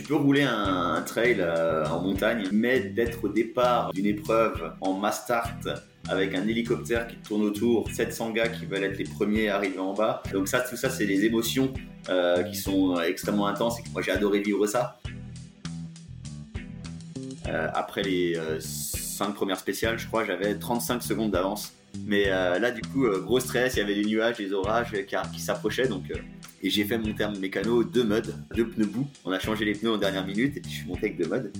Tu peux rouler un, trail euh, en montagne, mais d'être au départ d'une épreuve en mass start avec un hélicoptère qui tourne autour, 700 gars qui veulent être les premiers à arriver en bas. Donc ça, tout ça, c'est des émotions euh, qui sont extrêmement intenses et moi j'ai adoré vivre ça. Euh, après les 5 premières spéciales, je crois, j'avais 35 secondes d'avance. Mais là, du coup, gros stress, il y avait des nuages, des orages qui, qui s'approchaient, donc et j'ai fait mon terme mécano de mode, deux pneus bout. On a changé les pneus en dernière minute et je suis monté avec deux modes.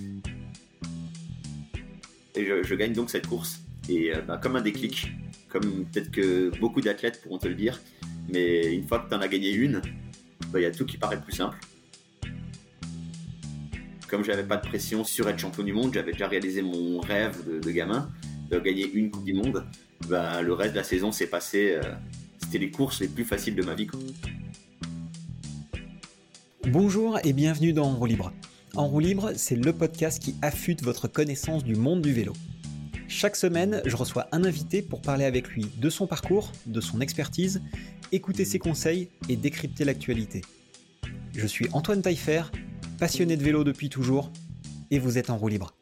Et je, gagne donc cette course. Et euh, bah, comme un déclic, comme peut-être que beaucoup d'athlètes pourront te le dire, mais une fois que tu en as gagné une, bah, il y a tout qui paraît plus simple. Comme j'avais pas de pression sur être champion du monde, j'avais déjà réalisé mon rêve de, gamin, de gagner une Coupe du Monde. Bah, le reste de la saison s'est passé. Euh, c'était les courses les plus faciles de ma vie. Bonjour et bienvenue dans En roue libre. En roue libre, c'est le podcast qui affûte votre connaissance du monde du vélo. Chaque semaine, je reçois un invité pour parler avec lui de son parcours, de son expertise, écouter ses conseils et décrypter l'actualité. Je suis Antoine Taillefer, passionné de vélo depuis toujours, et vous êtes en roue libre.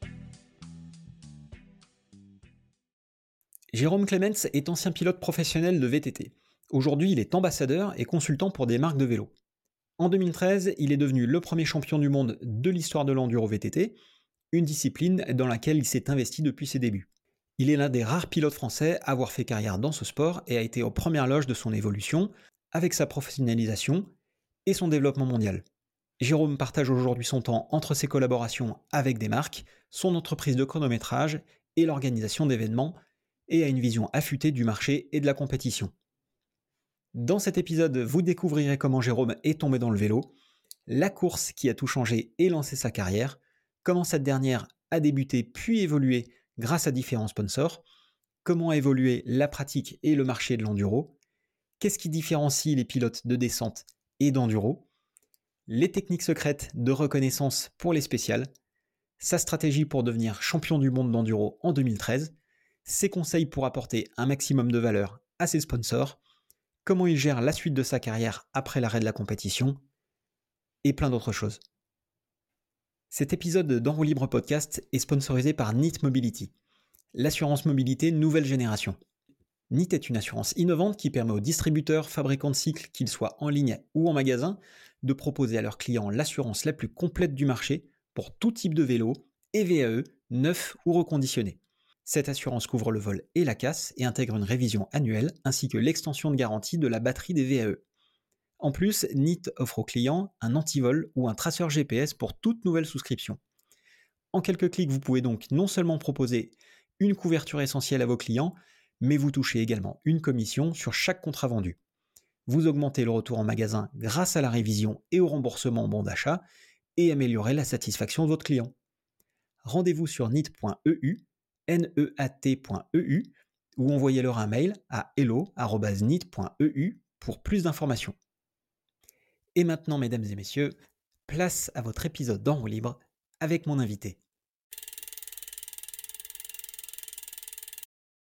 Jérôme Clemens est ancien pilote professionnel de VTT. Aujourd'hui, il est ambassadeur et consultant pour des marques de vélo. En 2013, il est devenu le premier champion du monde de l'histoire de l'enduro VTT, une discipline dans laquelle il s'est investi depuis ses débuts. Il est l'un des rares pilotes français à avoir fait carrière dans ce sport et a été aux premières loges de son évolution, avec sa professionnalisation et son développement mondial. Jérôme partage aujourd'hui son temps entre ses collaborations avec des marques, son entreprise de chronométrage et l'organisation d'événements, et a une vision affûtée du marché et de la compétition. Dans cet épisode, vous découvrirez comment Jérôme est tombé dans le vélo, la course qui a tout changé et lancé sa carrière, comment cette dernière a débuté puis évolué grâce à différents sponsors, comment a évolué la pratique et le marché de l'enduro, qu'est-ce qui différencie les pilotes de descente et d'enduro, les techniques secrètes de reconnaissance pour les spéciales, sa stratégie pour devenir champion du monde d'enduro en 2013, ses conseils pour apporter un maximum de valeur à ses sponsors, comment il gère la suite de sa carrière après l'arrêt de la compétition, et plein d'autres choses. Cet épisode d'Enroue Libre Podcast est sponsorisé par NIT Mobility, l'assurance mobilité nouvelle génération. NIT est une assurance innovante qui permet aux distributeurs, fabricants de cycles, qu'ils soient en ligne ou en magasin, de proposer à leurs clients l'assurance la plus complète du marché pour tout type de vélo, et VAE, neuf ou reconditionné. Cette assurance couvre le vol et la casse et intègre une révision annuelle ainsi que l'extension de garantie de la batterie des VAE. En plus, NIT offre aux clients un antivol ou un traceur GPS pour toute nouvelle souscription. En quelques clics, vous pouvez donc non seulement proposer une couverture essentielle à vos clients, mais vous touchez également une commission sur chaque contrat vendu. Vous augmentez le retour en magasin grâce à la révision et au remboursement en bon d'achat et améliorez la satisfaction de votre client. Rendez-vous sur nit.eu neat.eu ou envoyez-leur un mail à hello.nit.eu pour plus d'informations. Et maintenant, mesdames et messieurs, place à votre épisode d'En libre avec mon invité.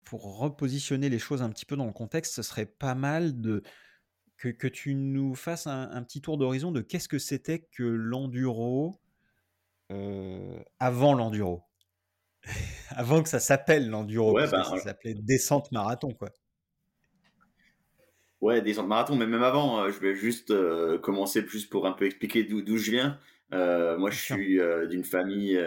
Pour repositionner les choses un petit peu dans le contexte, ce serait pas mal que, tu nous fasses un, petit tour d'horizon de qu'est-ce que c'était que l'enduro euh, avant l'enduro. Avant que ça s'appelle l'enduro, ouais, ben, ça s'appelait descente marathon, quoi. Ouais, descente marathon, mais même avant, euh, je vais juste euh, commencer plus pour un peu expliquer d'où je viens. Euh, moi, je suis d'une famille,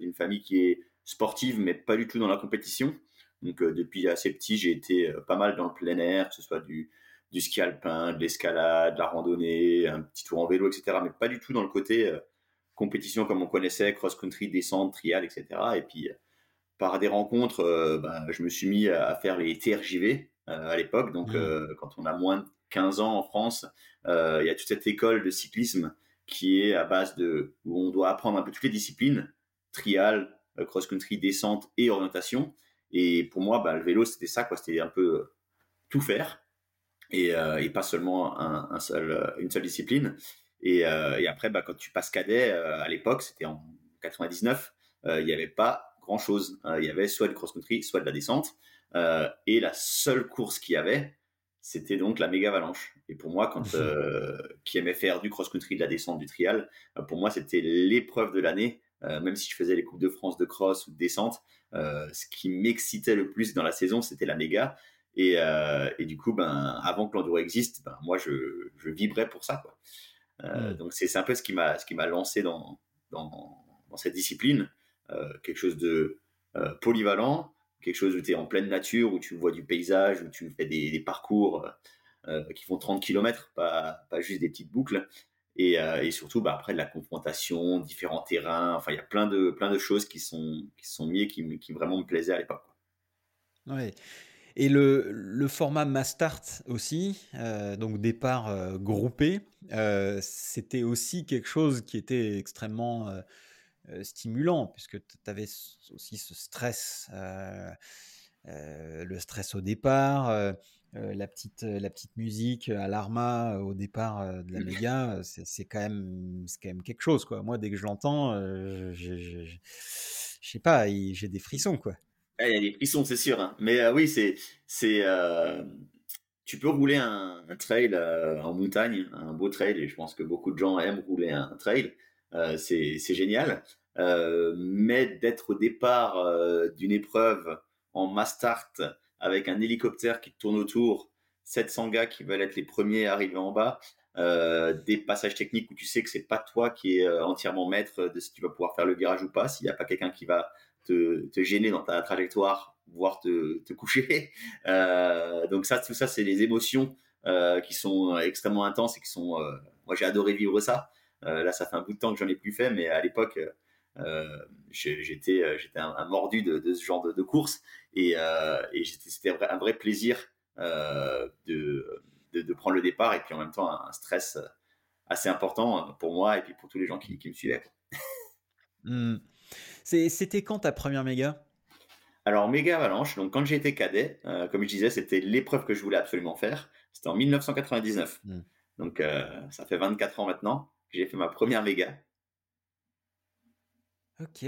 d'une famille qui est sportive, mais pas du tout dans la compétition. Donc, depuis assez petit, j'ai été pas mal dans le plein air, que ce soit du, du ski alpin, de l'escalade, de la randonnée, un petit tour en vélo, etc. Mais pas du tout dans le côté compétition comme on connaissait, cross-country, descente, trial, etc. Et puis, par des rencontres, euh, ben, je me suis mis à faire les TRJV euh, à l'époque. Donc, mmh. euh, quand on a moins de 15 ans en France, il y a toute cette école de cyclisme qui est à base de où on doit apprendre un peu toutes les disciplines, trial, cross-country, descente et orientation. Et pour moi, ben, le vélo, c'était ça, quoi. C'était un peu tout faire et, pas seulement un, seul, une seule discipline. Et, après, ben, quand tu passes cadet, à l'époque, c'était en 99, il n'y avait pas grand chose. Euh, il y avait soit du cross-country, soit de la descente. Euh, et la seule course qu'il y avait, c'était donc la méga avalanche. Et pour moi, quand qui aimait faire du cross-country, de la descente, du trial, pour moi, c'était l'épreuve de l'année. même si je faisais les coupes de France de cross ou de descente, ce qui m'excitait le plus dans la saison, c'était la méga. Et, et, du coup, ben, avant que l'enduro existe, ben, moi, je, je, vibrais pour ça. Quoi. Euh, donc c'est un peu ce qui m'a ce qui m'a lancé dans, dans, dans cette discipline, euh, quelque chose de euh, polyvalent, quelque chose où tu es en pleine nature, où tu vois du paysage, où tu fais des, des parcours qui font 30 km, pas, pas juste des petites boucles. Et, et, surtout bah, après de la confrontation, différents terrains, enfin il y a plein de, plein de choses qui sont, qui sont mises qui, qui vraiment me plaisaient à l'époque. Ouais. Et le, le format Mastart aussi, euh, donc départ euh, groupé, euh, c'était aussi quelque chose qui était extrêmement stimulant, puisque tu avais aussi ce stress, le stress au départ, la, petite, la petite musique à l'arma au départ de la méga, c'est quand, même, quand même quelque chose. Quoi. Moi, dès que je l'entends, je sais pas, j'ai des frissons. quoi. Il y a des frissons, c'est sûr. Hein. Mais euh, oui, c'est, c'est, euh, tu peux rouler un, trail euh, en montagne, un beau trail, et je pense que beaucoup de gens aiment rouler un trail. c'est, c'est génial. mais d'être au départ d'une épreuve en mass start avec un hélicoptère qui tourne autour, 700 gars qui veulent être les premiers à arriver en bas, des passages techniques où tu sais que c'est pas toi qui es entièrement maître de si tu vas pouvoir faire le virage ou pas, s'il n'y a pas quelqu'un qui va te, gêner dans ta trajectoire, voire te, coucher. Euh, donc ça, tout ça, c'est les émotions euh, qui sont extrêmement intenses et qui sont. Euh, moi, j'ai adoré vivre ça. là, ça fait un bout de temps que j'en ai plus fait, mais à l'époque, j'étais un, mordu de, ce genre de, course et, c'était un vrai plaisir de, de, prendre le départ et puis en même temps un, stress assez important pour moi et puis pour tous les gens qui, me suivaient. C'était quand ta première méga? Alors, méga avalanche, donc quand j'étais cadet, euh, comme je disais, c'était l'épreuve que je voulais absolument faire. C'était en 1999. Hmm. Donc, euh, ça fait 24 ans maintenant que j'ai fait ma première méga. Ok.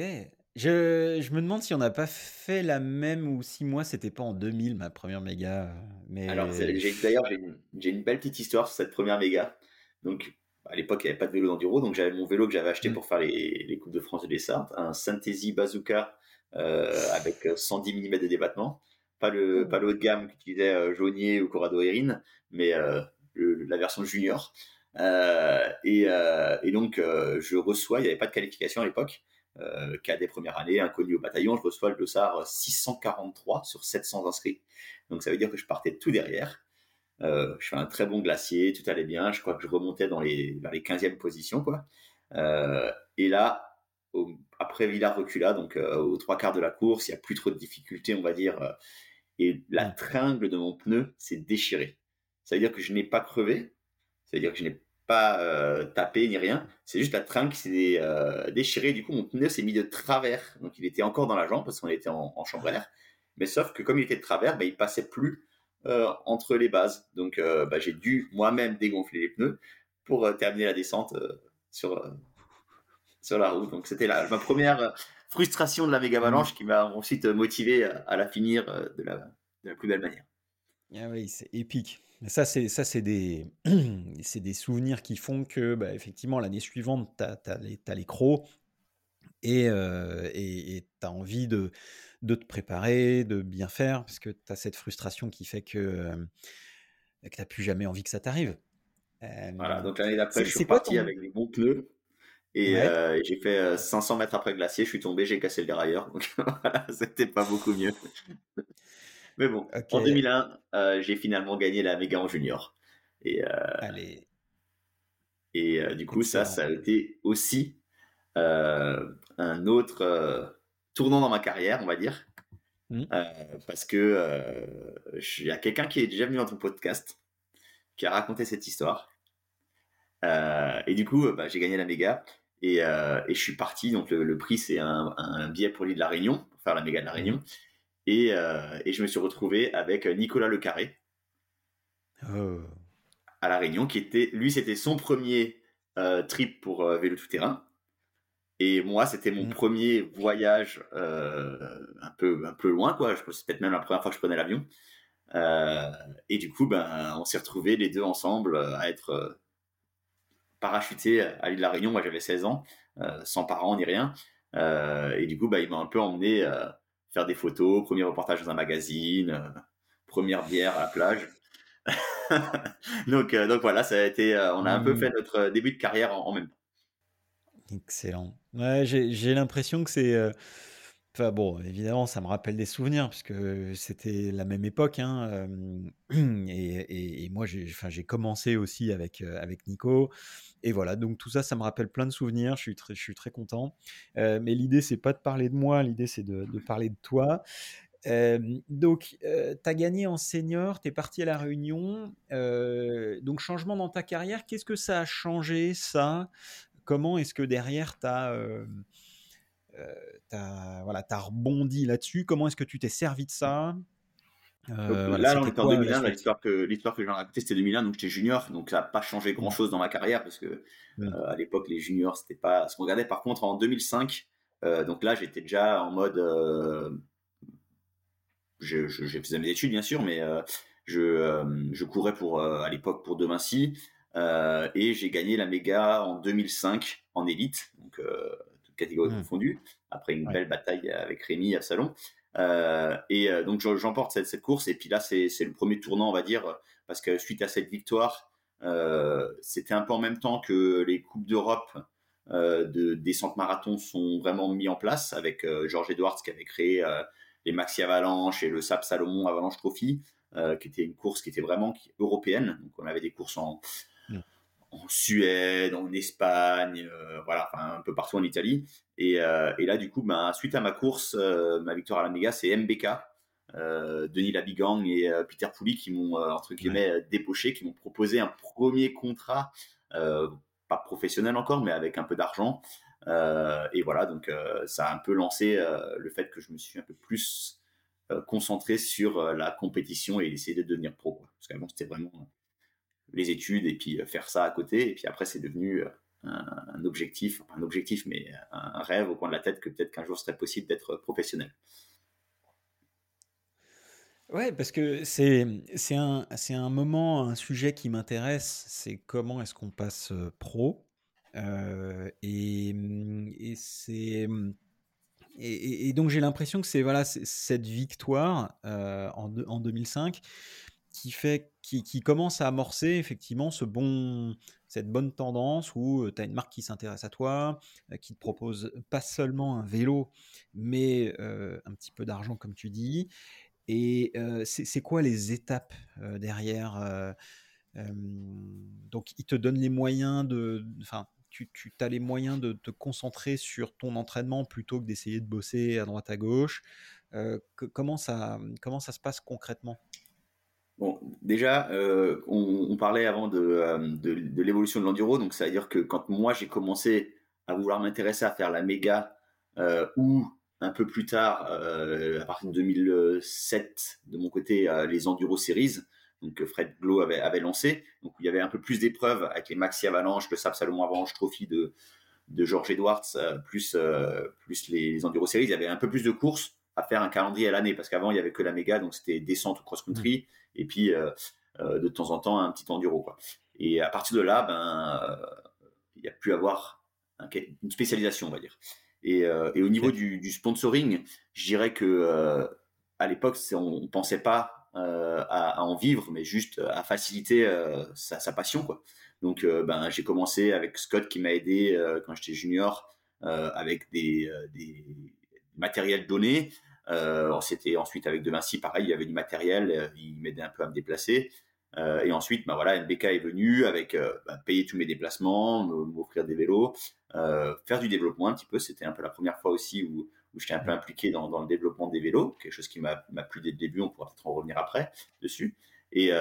Je, je me demande si on n'a pas fait la même ou si moi, c'était pas en 2000 ma première méga. Mais... Alors, d'ailleurs, j'ai une, une, belle petite histoire sur cette première méga. Donc, à l'époque, il n'y avait pas de vélo d'enduro, donc j'avais mon vélo que j'avais acheté mm. pour faire les, les Coupes de France de descente, un Synthesy Bazooka euh, avec 110 mm de débattement. Pas le, mm. pas le haut de gamme qu'utilisait euh, Jaunier ou Corrado Erin, mais euh, la version junior. Euh, et, euh, et, donc, euh, je reçois, il n'y avait pas de qualification à l'époque, des premières années, inconnu au bataillon, je reçois le dossard 643 sur 700 inscrits. Donc, ça veut dire que je partais tout derrière. Euh, je fais un très bon glacier, tout allait bien. Je crois que je remontais dans les, vers les 15e positions. Quoi. Euh, et là, après Villard recula, donc euh, aux trois quarts de la course, il n'y a plus trop de difficultés, on va dire. et la mm. tringle de mon pneu s'est déchirée. Ça veut dire que je n'ai pas crevé. Ça veut dire que je n'ai pas tapé ni rien. C'est juste la tringle qui s'est déchirée. Du coup, mon pneu s'est mis de travers. Donc, il était encore dans la jambe parce qu'on était en, en chambre à l'air. Mais sauf que comme il était de travers, ben, il passait plus euh, entre les bases. Donc euh, bah, j'ai dû moi-même dégonfler les pneus pour euh, terminer la descente sur, sur la route. Donc c'était ma première frustration de la méga avalanche qui m'a ensuite motivé à, la finir de la, de la plus belle manière. Ah oui, c'est épique. Ça, c'est ça, c'est des, c'est des souvenirs qui font que, bah, effectivement, l'année suivante, tu as, les, les crocs et tu as envie de, de te préparer, de bien faire, parce que tu as cette frustration qui fait que, euh, que tu n'as plus jamais envie que ça t'arrive. voilà, donc l'année d'après, je suis parti avec des bons pneus. Et euh, j'ai fait 500 euh, mètres après le glacier, je suis tombé, j'ai cassé le dérailleur. Donc voilà, c'était pas beaucoup mieux. Mais bon, en 2001, j'ai finalement gagné la méga en junior. Et, Allez. et du coup, ça, ça a été aussi un autre tournant dans ma carrière, on va dire. Mmh. Euh, parce que euh, il y a quelqu'un qui est déjà venu dans ton podcast qui a raconté cette histoire. Euh, et du coup, bah, j'ai gagné la méga et, et, je suis parti. Donc le, prix, c'est un, billet pour l'île de la Réunion, pour faire la méga de la Réunion. Et, et je me suis retrouvé avec Nicolas Le Carré oh. à la Réunion, qui était, lui, c'était son premier trip pour vélo tout terrain. Et moi, c'était mon mmh. premier voyage euh, un peu un peu loin, quoi. C'est peut-être même la première fois que je prenais l'avion. et du coup, ben, on s'est retrouvés les deux ensemble à être parachutés à l'île de la Réunion. Moi, j'avais 16 ans, sans parents ni rien. et du coup, ben, il m'a un peu emmené faire des photos, premier reportage dans un magazine, première bière à la plage. donc, donc voilà, ça a été, on a un peu mmh. fait notre début de carrière en, même temps. Excellent. Ouais, j'ai l'impression que c'est Enfin bon, évidemment, ça me rappelle des souvenirs puisque c'était la même époque. Hein, et, moi, j'ai commencé aussi avec, avec Nico. Et voilà, donc tout ça, ça me rappelle plein de souvenirs. Je suis très, je suis très content. mais l'idée, c'est pas de parler de moi, l'idée, c'est de, parler de toi. donc, tu as gagné en senior, tu es parti à La Réunion. donc, changement dans ta carrière, qu'est-ce que ça a changé, ça? Comment est-ce que derrière, tu as euh, as, voilà, as rebondi là-dessus? Comment est-ce que tu t'es servi de ça? Euh, là, on est en 2001. L'histoire que j'ai racontée, c'était 2001, donc j'étais junior, donc ça n'a pas changé grand-chose dans ma carrière parce que euh, à l'époque, les juniors, c'était pas ce qu'on regardait. Par contre, en 2005, donc là, j'étais déjà en mode, je, je, faisais mes études bien sûr, mais je, je courais pour à l'époque pour De Vinci et j'ai gagné la méga en 2005 en élite, donc catégories mmh. confondues, après une belle bataille avec Rémi à Salon. Euh, et euh, donc j'emporte cette, cette, course, et puis là c'est le premier tournant, on va dire, parce que suite à cette victoire, euh, c'était un peu en même temps que les Coupes d'Europe de descente marathon sont vraiment mis en place, avec Georges Edwards qui avait créé les Maxi Avalanche et le SAP Salomon Avalanche Trophy, qui était une course qui était vraiment européenne. Donc on avait des courses en, en Suède, en Espagne, euh, voilà, un peu partout en Italie. Et, euh, là, du coup, ben, suite à ma course, euh, ma victoire à la méga, c'est MBK, Denis Labigang et Peter Pouli qui m'ont, entre guillemets, débauché, qui m'ont proposé un premier contrat, pas professionnel encore, mais avec un peu d'argent. et voilà, donc ça a un peu lancé le fait que je me suis un peu plus concentré sur la compétition et essayer de devenir pro. Parce qu'avant, c'était vraiment les études et puis euh, faire ça à côté. Et puis après, c'est devenu euh, un, objectif, un objectif, mais un rêve au coin de la tête que peut-être qu'un jour serait possible d'être professionnel. Ouais, parce que c'est un, un moment, un sujet qui m'intéresse, c'est comment est-ce qu'on passe euh, pro. et, et, donc j'ai l'impression que c'est voilà cette victoire en, en 2005 qui fait qui, commence à amorcer effectivement ce bon cette bonne tendance où tu as une marque qui s'intéresse à toi, qui te propose pas seulement un vélo, mais un petit peu d'argent comme tu dis. Et c'est quoi les étapes derrière Donc, ils te donnent les moyens de. Enfin, tu, tu as les moyens de te concentrer sur ton entraînement plutôt que d'essayer de bosser à droite à gauche. comment, ça, comment ça se passe concrètement? Bon, déjà, euh, on, parlait avant euh, de, l'évolution de l'enduro, donc ça veut dire que quand moi j'ai commencé à vouloir m'intéresser à faire la méga euh, ou un peu plus tard, à partir de 2007, de mon côté, les enduro series, donc que Fred Glow avait, avait lancé, donc il y avait un peu plus d'épreuves avec les Maxi Avalanche, le Sap Salomon Avalanche Trophy de, de George Edwards, plus, plus les, les enduro series, il y avait un peu plus de courses à faire un calendrier à l'année parce qu'avant il y avait que la méga donc c'était descente ou cross country mmh. et puis euh, euh, de temps en temps un petit enduro quoi. Et à partir de là ben euh, il y a pu avoir une spécialisation on va dire. Et, et au niveau du, sponsoring, je dirais que à l'époque on, ne pensait pas à, en vivre mais juste à faciliter sa, passion quoi. Donc ben j'ai commencé avec Scott qui m'a aidé quand j'étais junior avec des, des matériel donné. Euh, C'était ensuite avec De Vinci, pareil, il y avait du matériel, euh, il m'aidait un peu à me déplacer. Euh, et ensuite, bah voilà, MBK est venu avec bah, payer tous mes déplacements, m'offrir des vélos, faire du développement un petit peu. C'était un peu la première fois aussi où, où j'étais un peu impliqué dans, le développement des vélos, quelque chose qui m'a plu dès le début. On pourra peut-être en revenir après dessus. Et,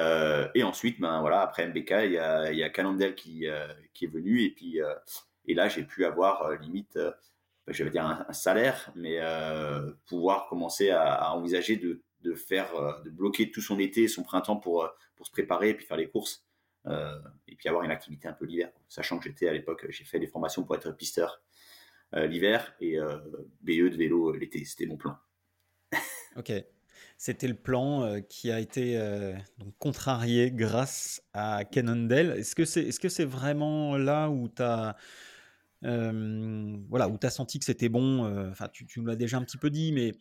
ensuite, ben voilà, après MBK, il y a, Canondel qui, qui est venu et puis et là j'ai pu avoir limite je vais dire un, salaire, mais euh, pouvoir commencer à, envisager de, de, faire, euh, de bloquer tout son été, son printemps pour, euh, pour se préparer et puis faire les courses. et puis avoir une activité un peu l'hiver. Sachant que j'étais à l'époque, j'ai fait des formations pour être pisteur l'hiver et BE de vélo l'été. C'était mon plan. ok. C'était le plan qui a été donc contrarié grâce à Cannondale. Est-ce que c'est est -ce c'est vraiment là où tu as voilà, où tu as senti que c'était bon Enfin, tu, tu nous l'as déjà un petit peu dit, mais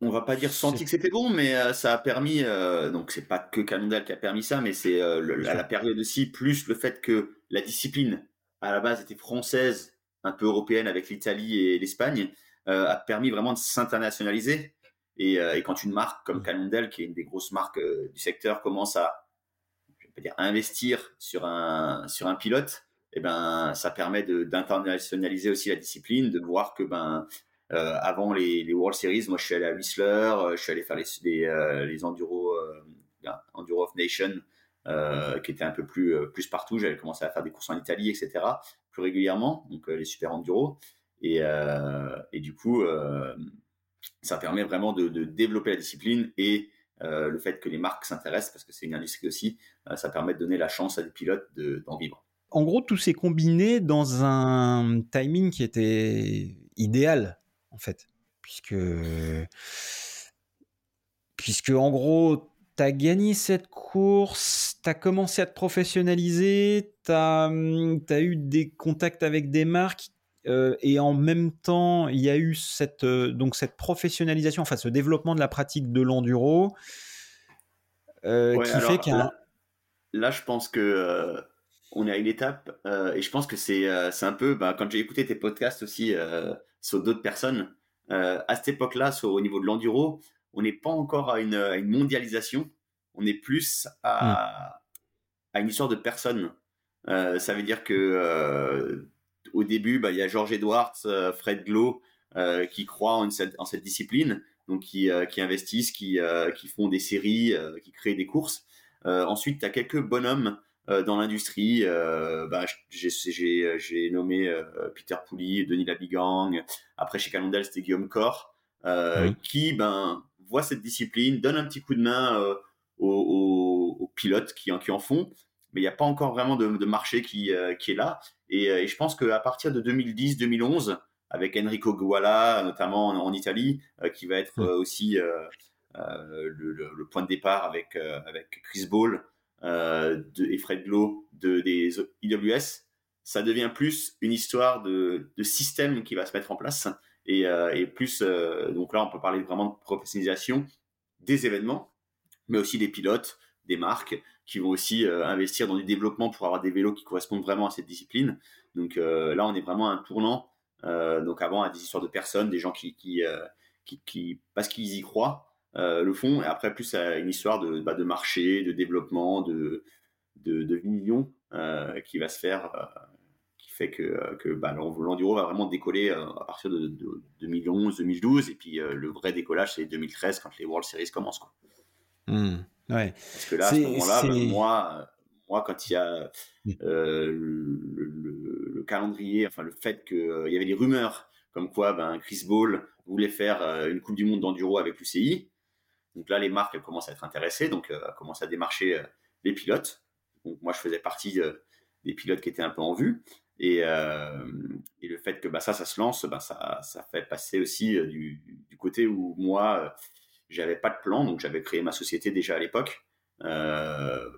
on va pas dire senti que c'était bon, mais euh, ça a permis. Euh, donc c'est pas que Cannondale qui a permis ça, mais c'est euh, la, période aussi plus le fait que la discipline à la base était française, un peu européenne avec l'Italie et l'Espagne, a permis vraiment de s'internationaliser. Et, quand une marque comme mmh. Cannondale, qui est une des grosses marques du secteur, commence à, dire investir sur un sur un pilote, eh ben ça permet d'internationaliser aussi la discipline, de voir que ben euh, avant les, World Series, moi je suis allé à Whistler, euh, je suis allé faire les, les, euh, Enduro, of Nation, qui était un peu plus, plus partout. J'avais commencé à faire des courses en Italie, etc., plus régulièrement, donc les super enduro. Et, et du coup, ça permet vraiment de, développer la discipline et le fait que les marques s'intéressent, parce que c'est une industrie aussi, ça permet de donner la chance à des pilotes d'en vivre. En gros, tout s'est combiné dans un timing qui était idéal en fait. Puisque, puisque en gros, tu as gagné cette course, tu as commencé à te professionnaliser, tu as, eu des contacts avec des marques. Euh, et en même temps, il y a eu cette, euh, donc cette professionnalisation, enfin ce développement de la pratique de l'enduro, euh, qui fait qu'un. Là, je pense que on est à une étape, et je pense que c'est un peu, bah, quand j'ai écouté tes podcasts aussi, sur d'autres personnes. À cette époque-là, au niveau de l'enduro, on n'est pas encore à une, mondialisation. On est plus à, hmm. à une histoire de personnes. Ça veut dire que au début, bah, il y a George Edwards, Fred Glow qui croient en cette, en cette discipline, donc qui, qui investissent, qui, qui font des séries, qui créent des courses. ensuite, tu as quelques bonhommes euh, dans l'industrie. Euh, bah, j'ai nommé euh, Peter Pouli, Denis Labigang. Après, chez Cannondale, c'était Guillaume Corr, qui ben, voit cette discipline, donne un petit coup de main aux, pilotes qui, qui en font mais il n'y a pas encore vraiment de, marché qui, qui est là. Et, je pense qu'à partir de 2010-2011, avec Enrico Guala, notamment en, Italie, qui va être aussi le, le, point de départ avec, avec Chris Ball, euh, de, et Fred Glow de, des IWS, ça devient plus une histoire de, de système qui va se mettre en place et, euh, et plus, euh, donc là on peut parler vraiment de professionnalisation des événements, mais aussi des pilotes, des marques qui vont aussi investir dans du développement pour avoir des vélos qui correspondent vraiment à cette discipline. Donc là, on est vraiment à un tournant. donc avant, à des histoires de personnes, des gens qui, qui, parce qu'ils y croient, euh, le fond, et après plus à une histoire de, bah, de marché, de développement, de, de, de vision euh, qui va se faire, euh, qui fait que, que bah, l'enduro va vraiment décoller à partir de, 2011, 2012, et puis le vrai décollage c'est 2013 quand les World Series commencent. Quoi. Mmh, ouais. Parce que là, à ce moment-là, moi, moi, quand il y a mmh. le, calendrier, enfin le fait qu'il il y avait des rumeurs comme quoi ben, Chris Ball voulait faire une Coupe du Monde d'enduro avec l'UCI, donc là, les marques elles commencent à être intéressées, donc euh, commencent à démarcher euh, les pilotes. Donc moi, je faisais partie euh, des pilotes qui étaient un peu en vue. Et, et le fait que bah, ça, ça se lance, bah, ça, ça fait passer aussi du, du, côté où moi, j'avais pas de plan, donc j'avais créé ma société déjà à l'époque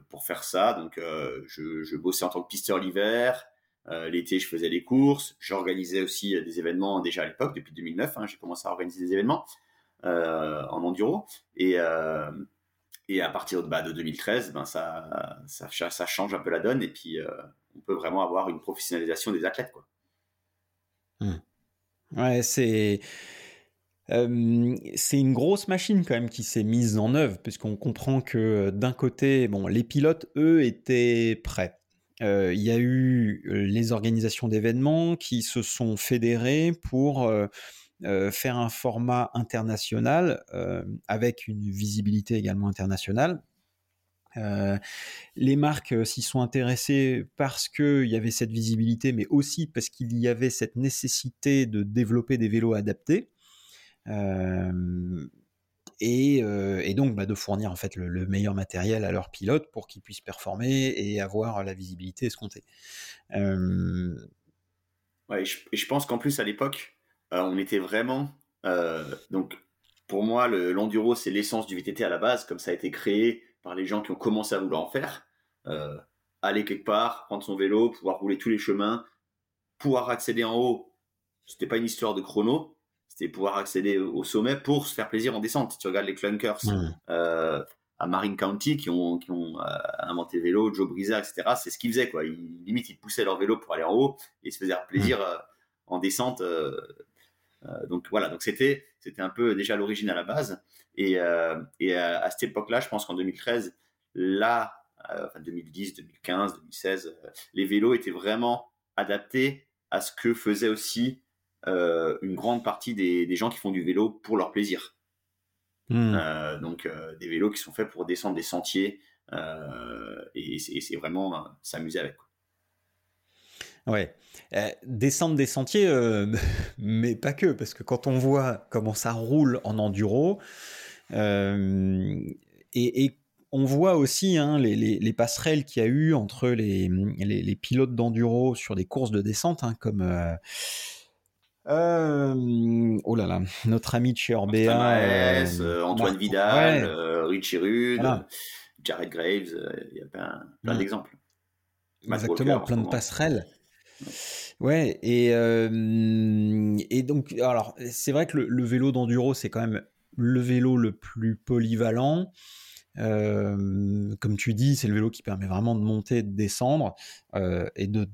pour faire ça. Donc je, je, bossais en tant que pisteur l'hiver. L'été, je faisais des courses. J'organisais aussi des événements déjà à l'époque, depuis 2009. Hein, j'ai commencé à organiser des événements. Euh, en enduro. Et, euh, à partir de, bah, de 2013, ben ça, change un peu la donne et puis euh, on peut vraiment avoir une professionnalisation des athlètes. Mmh. Ouais, c'est. C'est une grosse machine quand même qui s'est mise en œuvre, puisqu'on comprend que d'un côté, bon, les pilotes, eux, étaient prêts. Il y a eu les organisations d'événements qui se sont fédérées pour euh, faire un format international euh, avec une visibilité également internationale. Euh, les marques s'y sont intéressées parce qu'il y avait cette visibilité, mais aussi parce qu'il y avait cette nécessité de développer des vélos adaptés. Et, donc bah, de fournir en fait le, meilleur matériel à leurs pilotes pour qu'ils puissent performer et avoir la visibilité escomptée. Ouais, je pense qu'en plus à l'époque, euh, on était vraiment donc, pour moi, l'enduro, c'est l'essence du VTT à la base, comme ça a été créé par les gens qui ont commencé à vouloir en faire. aller quelque part, prendre son vélo, pouvoir rouler tous les chemins, pouvoir accéder en haut. C'était pas une histoire de chrono, c'était pouvoir accéder au sommet pour se faire plaisir en descente. Tu regardes les clunkers euh, à Marine County qui ont, qui ont euh, inventé le vélo, Joe Brisa, etc. C'est ce qu'ils faisaient quoi. Ils, limite ils poussaient leur vélo pour aller en haut et se faisaient plaisir euh, en descente. donc voilà, donc c'était c'était un peu déjà l'origine à la base. Et, et à cette époque-là, je pense qu'en 2013, là, enfin 2010, 2015, 2016, les vélos étaient vraiment adaptés à ce que faisait aussi euh, une grande partie des, gens qui font du vélo pour leur plaisir. Hmm. Euh, donc euh, des vélos qui sont faits pour descendre des sentiers et, c'est vraiment s'amuser avec. Ouais, descendre des sentiers, mais pas que, parce que quand on voit comment ça roule en enduro, et, on voit aussi hein, les, passerelles qu'il y a eu entre les, pilotes d'enduro sur des courses de descente, hein, comme euh, oh là là, notre ami de chez Orbea. Euh, euh, Antoine Vidal, Richie Rude, Jared Graves, il y a plein, plein d'exemples. Exactement, plein de passerelles. Ouais, et, et donc, alors, c'est vrai que le, vélo d'enduro, c'est quand même le vélo le plus polyvalent. comme tu dis, c'est le vélo qui permet vraiment de monter, de descendre, et de,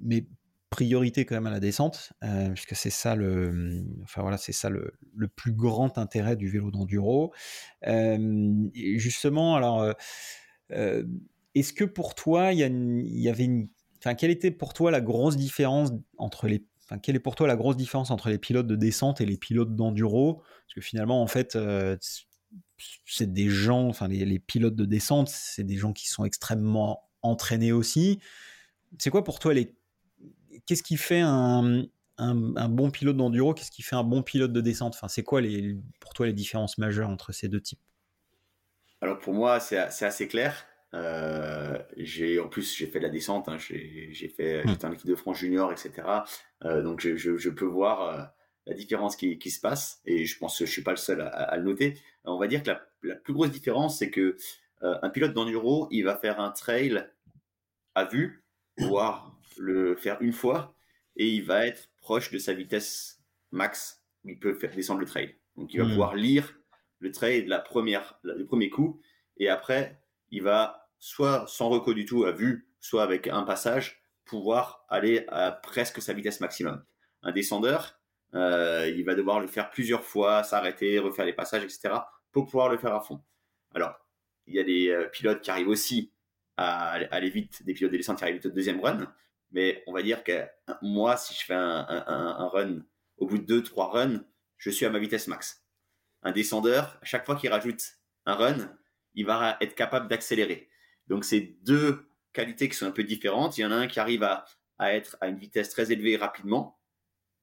mais priorité quand même à la descente, euh, puisque c'est ça le, enfin voilà, c'est ça le, le, plus grand intérêt du vélo d'enduro. Euh, justement, alors, euh, est-ce que pour toi, il y, y, avait une, enfin, quelle était pour toi la grosse différence entre les, enfin, quelle est pour toi la grosse différence entre les pilotes de descente et les pilotes d'enduro? Parce que finalement, en fait, c'est des gens, enfin, les, les pilotes de descente, c'est des gens qui sont extrêmement entraînés aussi. C'est quoi pour toi les qu'est-ce qui fait un, bon pilote d'enduro? Qu'est-ce qui fait un bon pilote de descente? Enfin, C'est quoi les, pour toi les différences majeures entre ces deux types? Alors pour moi, c'est assez clair. Euh, j'ai en plus j'ai fait de la descente, hein. j'ai fait mmh. un équipe de France junior, etc. Euh, donc je, peux voir euh, la différence qui, se passe et je pense que je suis pas le seul à, le noter. On va dire que la, plus grosse différence, c'est que un pilote d'enduro, il va faire un trail à vue, voire le faire une fois et il va être proche de sa vitesse max il peut faire descendre le trail. Donc il va hmm. pouvoir lire le trail de la première, le premier coup et après il va soit sans reco du tout à vue, soit avec un passage pouvoir aller à presque sa vitesse maximum. Un descendeur, euh, il va devoir le faire plusieurs fois, s'arrêter, refaire les passages, etc. pour pouvoir le faire à fond. Alors, il y a des euh, pilotes qui arrivent aussi à aller vite, des pilotes de descente qui arrivent au deuxième run, mais on va dire que moi, si je fais un, run, au bout de deux, trois runs, je suis à ma vitesse max. Un descendeur, à chaque fois qu'il rajoute un run, il va être capable d'accélérer. Donc, c'est deux qualités qui sont un peu différentes. Il y en a un qui arrive à, être à une vitesse très élevée rapidement,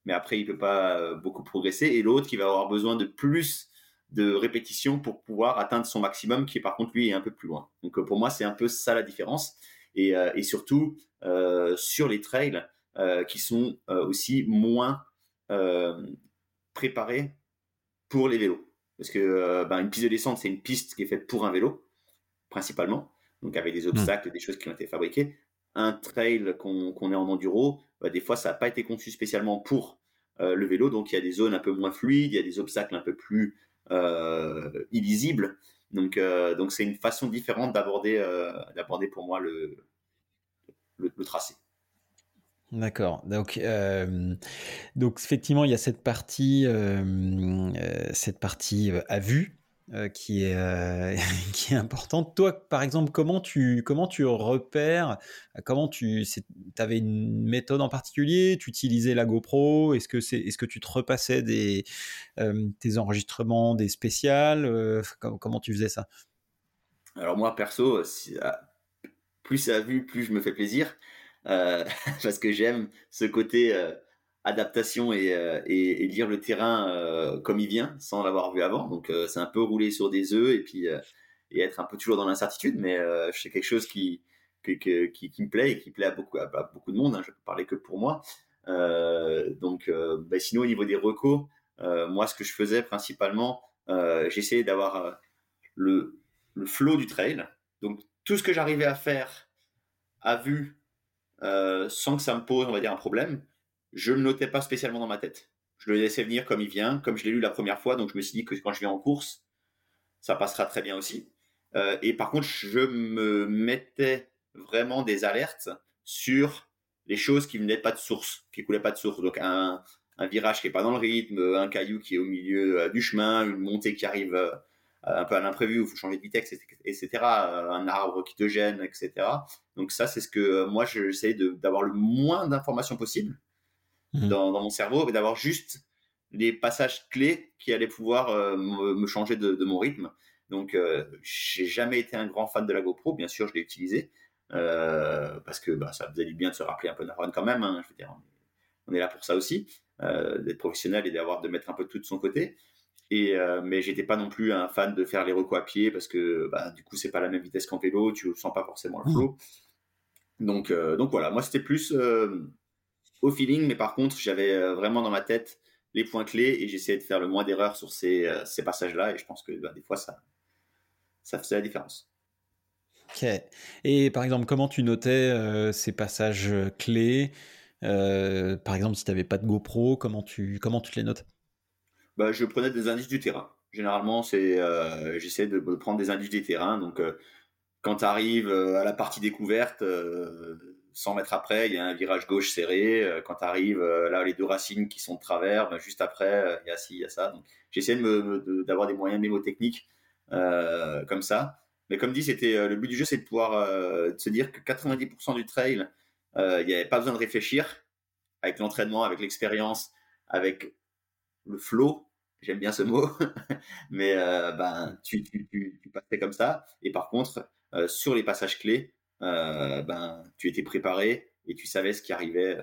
mais après, il ne peut pas euh, beaucoup progresser. Et l'autre qui va avoir besoin de plus de répétitions pour pouvoir atteindre son maximum, qui par contre, lui, est un peu plus loin. Donc, euh, pour moi, c'est un peu ça la différence. Euh, et, surtout euh, sur les trails euh, qui sont aussi moins préparés pour les vélos. Parce que ben, une piste de descente, c'est une piste qui est faite pour un vélo, principalement, donc avec des hmm. obstacles, des choses qui ont été fabriquées. Un trail qu'on est en enduro, bah, des fois, ça n'a pas été conçu spécialement pour le vélo, donc il y a des zones un peu moins fluides, il y a des obstacles un peu plus illisibles. Donc, euh, donc c'est une façon différente d'aborder, euh, d'aborder pour moi le, le, tracé. D'accord. Donc, euh, donc effectivement, il y a cette partie, cette partie à vue euh, qui, est, euh, est importante. Toi, par exemple, comment tu, comment tu repères Comment tu avais une méthode en particulier? Tu utilisais la GoPro? Est-ce que, c'est, est-ce que tu te repassais des, euh, tes enregistrements, des spéciales? Comment, tu faisais ça? Alors moi, perso, ah, plus ça a vu, plus je me fais plaisir. parce que j'aime ce côté adaptation euh, et, lire le terrain euh, comme il vient sans l'avoir vu avant. Donc euh, c'est un peu rouler sur des œufs et puis être un peu toujours dans l'incertitude, mais c'est quelque chose qui me plaît et qui plaît à beaucoup, à, beaucoup de monde. Hein, je peux parler que pour moi. donc, bah, sinon au niveau des recos, moi, ce que je faisais principalement, j'essayais d'avoir le, le flow du trail. Donc, tout ce que j'arrivais à faire à vue, sans que ça me pose, on va dire, un problème, je ne le notais pas spécialement dans ma tête. Je le laissais venir comme il vient, comme je l'ai lu la première fois. Donc, je me suis dit que quand je viens en course, ça passera très bien aussi. Euh, et par contre, je me mettais vraiment des alertes sur les choses qui venaient pas de source, qui coulaient pas de source. Donc un, virage qui est pas dans le rythme, un caillou qui est au milieu euh, du chemin, une montée qui arrive euh, un peu à l'imprévu où il faut changer de vitesse, etc. Un arbre qui te gêne, etc. Donc ça, c'est ce que moi, j'essaie d'avoir le moins d'informations possible mmh. dans, mon cerveau et d'avoir juste les passages clés qui allaient pouvoir me, changer de, mon rythme. Donc, euh, j'ai jamais été un grand fan de la GoPro. Bien sûr, je l'ai utilisé euh, parce que bah, ça faisait du bien de se rappeler un peu run quand même. Hein. je veux dire, on est, là pour ça aussi, euh, d'être professionnel et d'avoir de mettre un peu tout de son côté. Et euh, mais j'étais pas non plus un fan de faire les recos à pied parce que bah, du coup c'est pas la même vitesse qu'en vélo, tu sens pas forcément le flow. Donc donc voilà, moi c'était plus au feeling, mais par contre j'avais vraiment dans ma tête les points clés et j'essayais de faire le moins d'erreurs sur ces, ces passages-là et je pense que bah, des fois ça ça faisait la différence. Ok. Et par exemple, comment tu notais euh, ces passages euh, clés? Euh, Par exemple, si tu n'avais pas de GoPro, comment tu, comment tu les notes? Bah, Je prenais des indices du terrain. Généralement, c'est, j'essaie de, prendre des indices du terrain. Donc, quand tu arrives à la partie découverte, 100 mètres après, il y a un virage gauche serré. quand tu arrives là, les deux racines qui sont de travers, bah, juste après, il y a ci, il y a ça. Donc, j'essaie de d'avoir des moyens mémotechniques euh, comme ça. Mais comme dit, c'était euh, le but du jeu, c'est de pouvoir euh, se dire que 90% du trail, il n'y avait pas besoin de réfléchir avec l'entraînement, avec l'expérience, avec le flow. J'aime bien ce mot, mais ben tu, tu, tu, tu, passais comme ça. Et par contre, sur les passages clés, ben tu étais préparé et tu savais ce qui arrivait.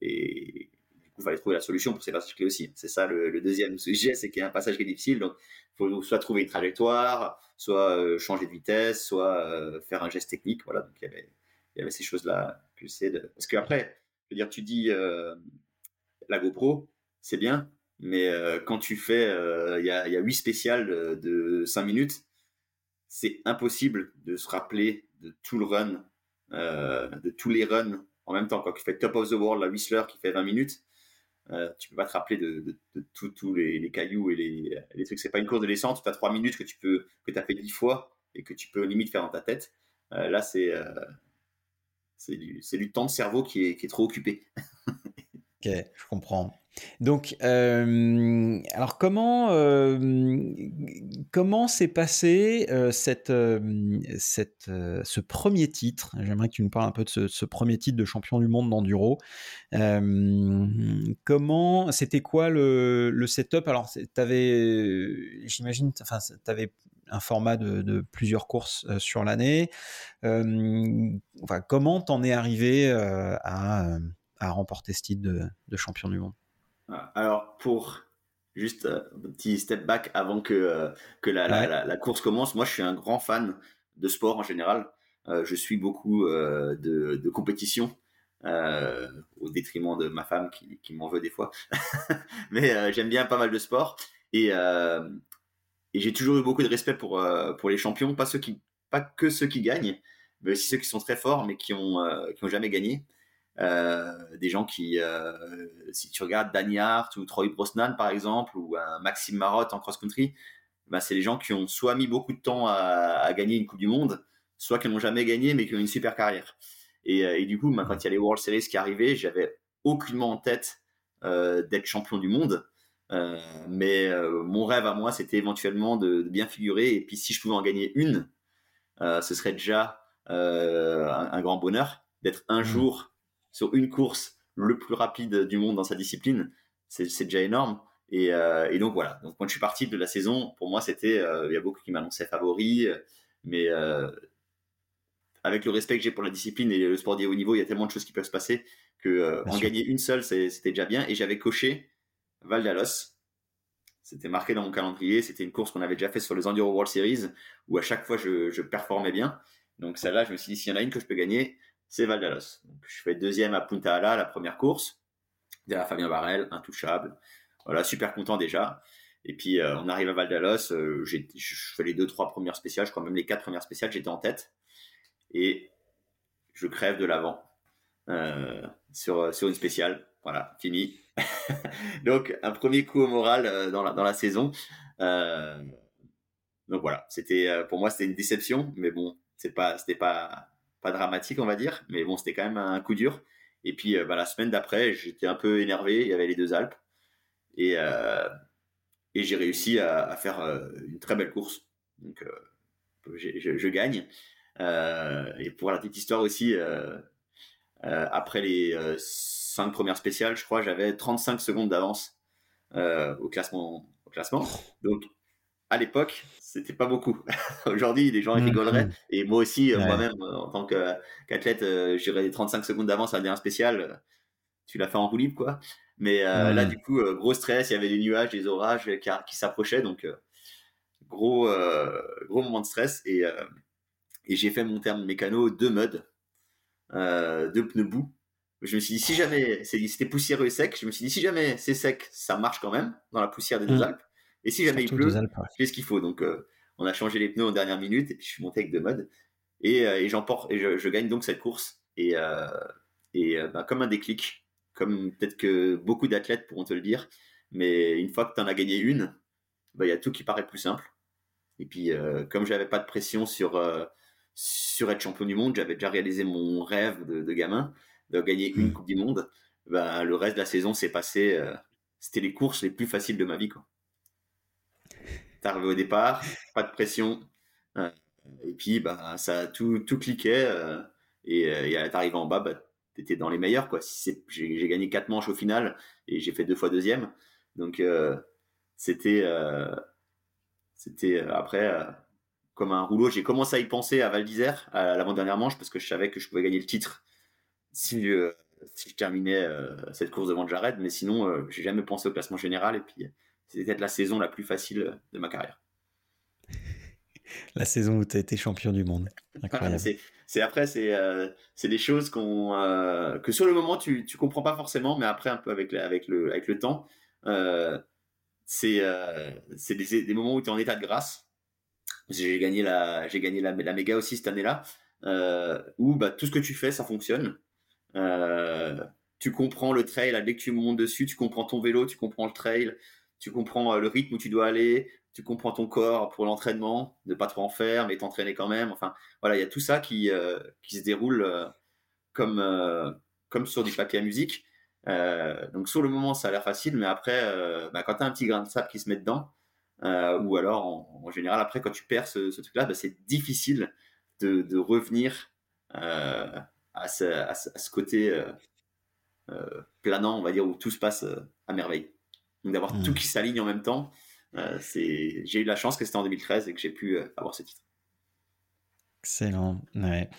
et du coup, il fallait trouver la solution pour ces passages clés aussi. C'est ça le, deuxième sujet, c'est qu'il y a un passage qui est difficile. Donc, faut soit trouver une trajectoire, soit euh, changer de vitesse, soit euh, faire un geste technique. Voilà, donc il y avait, il y avait ces choses-là que c'est de... Parce qu'après, je veux dire, tu dis euh, la GoPro, c'est bien, mais quand tu fais, il y, a, y a 8 spéciales de 5 minutes, c'est impossible de se rappeler de tout le run, de tous les runs en même temps. Quand tu fais Top of the World, la Whistler qui fait 20 minutes, euh, tu peux pas te rappeler de, tous les, cailloux et les, les trucs. C'est pas une course de descente, tu as trois minutes que tu peux que as fait dix fois et que tu peux limite faire dans ta tête. Euh, là, c'est euh, c'est du, du, temps de cerveau qui est, qui est trop occupé. ok, je comprends. Donc, euh, alors comment euh, comment s'est passé euh, cette, cette, ce premier titre? J'aimerais que tu nous parles un peu de ce, premier titre de champion du monde d'enduro. comment c'était quoi le, le setup? Alors, avais j'imagine, enfin, tu avais un format de, plusieurs courses sur l'année. enfin, comment t'en es arrivé à, à remporter ce titre de, de champion du monde? Alors, pour juste euh, un petit step back avant que, euh, que la, la, la, course commence, moi je suis un grand fan de sport en général. Euh, je suis beaucoup de, de, compétition au détriment de ma femme qui, qui m'en veut des fois. Mais j'aime bien pas mal de sport et, et j'ai toujours eu beaucoup de respect pour, pour les champions, pas, ceux qui, pas que ceux qui gagnent, mais aussi ceux qui sont très forts mais qui ont, qui ont jamais gagné. Euh, des gens qui, euh, si tu regardes Danny Hart ou Troy Brosnan par exemple, ou un Maxime Marotte en cross-country, bah, c'est les gens qui ont soit mis beaucoup de temps à, gagner une Coupe du Monde, soit qui n'ont jamais gagné mais qui ont une super carrière. Et, euh, du coup, bah, quand il y a les World Series qui arrivaient, j'avais aucunement en tête d'être champion du monde. mais mon rêve à moi, c'était éventuellement de, bien figurer. Et puis, si je pouvais en gagner une, ce serait déjà un, grand bonheur d'être un mmh. jour sur une course le plus rapide du monde dans sa discipline, c'est déjà énorme. Euh, et, donc voilà. Donc quand je suis parti de la saison, pour moi c'était, euh, il y a beaucoup qui m'annonçaient favori, mais euh, avec le respect que j'ai pour la discipline et le sport de haut niveau, il y a tellement de choses qui peuvent se passer que en gagner une seule, c'était déjà bien. Et j'avais coché Val d'Alos. C'était marqué dans mon calendrier. C'était une course qu'on avait déjà fait sur les Enduro World Series où à chaque fois je, je performais bien. Donc celle-là, je me suis dit s'il y en a une que je peux gagner, c'est Valdalos. Donc, je fais deuxième à Punta Ala, la première course. Derrière Fabien Barrel, intouchable. voilà, super content déjà. Et puis on arrive à Val d'Alos, je fais les deux, trois premières spéciales, je crois même les quatre premières spéciales, j'étais en tête. Et je crève de l'avant sur, sur une spéciale. Voilà, fini. Donc un premier coup au moral dans, la, dans la saison. donc voilà, c'était pour moi c'était une déception, mais bon, c'est pas c'était pas pas dramatique on va dire, mais bon c'était quand même un coup dur. Et puis bah, la semaine d'après, j'étais un peu énervé, il y avait les deux Alpes et et j'ai réussi à, faire une très belle course. Donc je, gagne. et pour la petite histoire aussi, après les cinq premières spéciales, je crois, j'avais 35 secondes d'avance au classement. Au classement. À l'époque, c'était pas beaucoup. Aujourd'hui, les gens mmh, rigoleraient. Mmh. Et moi aussi, moi-même, en tant qu'athlète, j'aurais des 35 secondes d'avance à la dernière spéciale. Tu l'as fait en roue libre, quoi. Mais euh, là, mmh. du coup, gros stress, il y avait des nuages, des orages qui, qui s'approchaient. Donc, gros, gros moment de stress. Et, et j'ai fait mon mécano deux muds, deux pneus boue. Je me suis dit, si jamais c'était poussiéreux et sec, je me suis dit, si jamais c'est sec, ça marche quand même dans la poussière des deux Alpes. Et si jamais il pleut, je ce qu'il faut. Donc, euh, on a changé les pneus en dernière minute et puis je suis monté avec deux modes. Et, euh, et j'emporte, et je, gagne donc cette course. Et, euh, et bah, comme un déclic, comme peut-être que beaucoup d'athlètes pourront te le dire, mais une fois que tu en as gagné une, bah, il y a tout qui paraît plus simple. Et puis, comme j'avais pas de pression sur, sur être champion du monde, j'avais déjà réalisé mon rêve de, gamin, de gagner une mmh. Coupe du Monde. Bah, le reste de la saison s'est passé. c'était les courses les plus faciles de ma vie. Quoi. T'es au départ, pas de pression. Euh, et puis, bah, ça tout, tout cliquait. Euh, et, euh, et t'arrives en bas, bah, t'étais dans les meilleurs. Quoi. J'ai gagné quatre manches au final et j'ai fait deux fois deuxième. Donc, c'était. c'était après comme un rouleau. J'ai commencé à y penser à Val d'Isère, à l'avant-dernière manche, parce que je savais que je pouvais gagner le titre si, si je terminais cette course devant Jared. Mais sinon, j'ai jamais pensé au classement général. Et puis, c'était peut-être la saison la plus facile de ma carrière. La saison où tu as été champion du monde. c'est après, c'est euh, des choses qu'on euh, que sur le moment tu ne comprends pas forcément, mais après un peu avec, avec, le, avec le temps, euh, c'est des, des, moments où tu es en état de grâce. J'ai gagné la j'ai gagné la, la méga aussi cette année-là, où bah, tout ce que tu fais ça fonctionne. tu comprends le trail, dès que tu montes dessus, tu comprends ton vélo, tu comprends le trail, tu comprends euh, le rythme où tu dois aller, tu comprends ton corps pour l'entraînement, ne pas trop en faire, mais t'entraîner quand même. Enfin, voilà, il y a tout ça qui, euh, qui se déroule euh, comme, comme sur du papier à musique. donc, sur le moment, ça a l'air facile, mais après, bah, quand tu as un petit grain de sable qui se met dedans, ou alors en, général, après, quand tu perds ce, truc-là, bah, c'est difficile de, de revenir à ce, à, ce, côté planant, on va dire, où tout se passe à merveille. Donc d'avoir tout hmm. qui s'aligne en même temps, euh, c'est j'ai eu la chance que c'était en 2013 et que j'ai pu euh, avoir ce titre. Excellent. Ouais.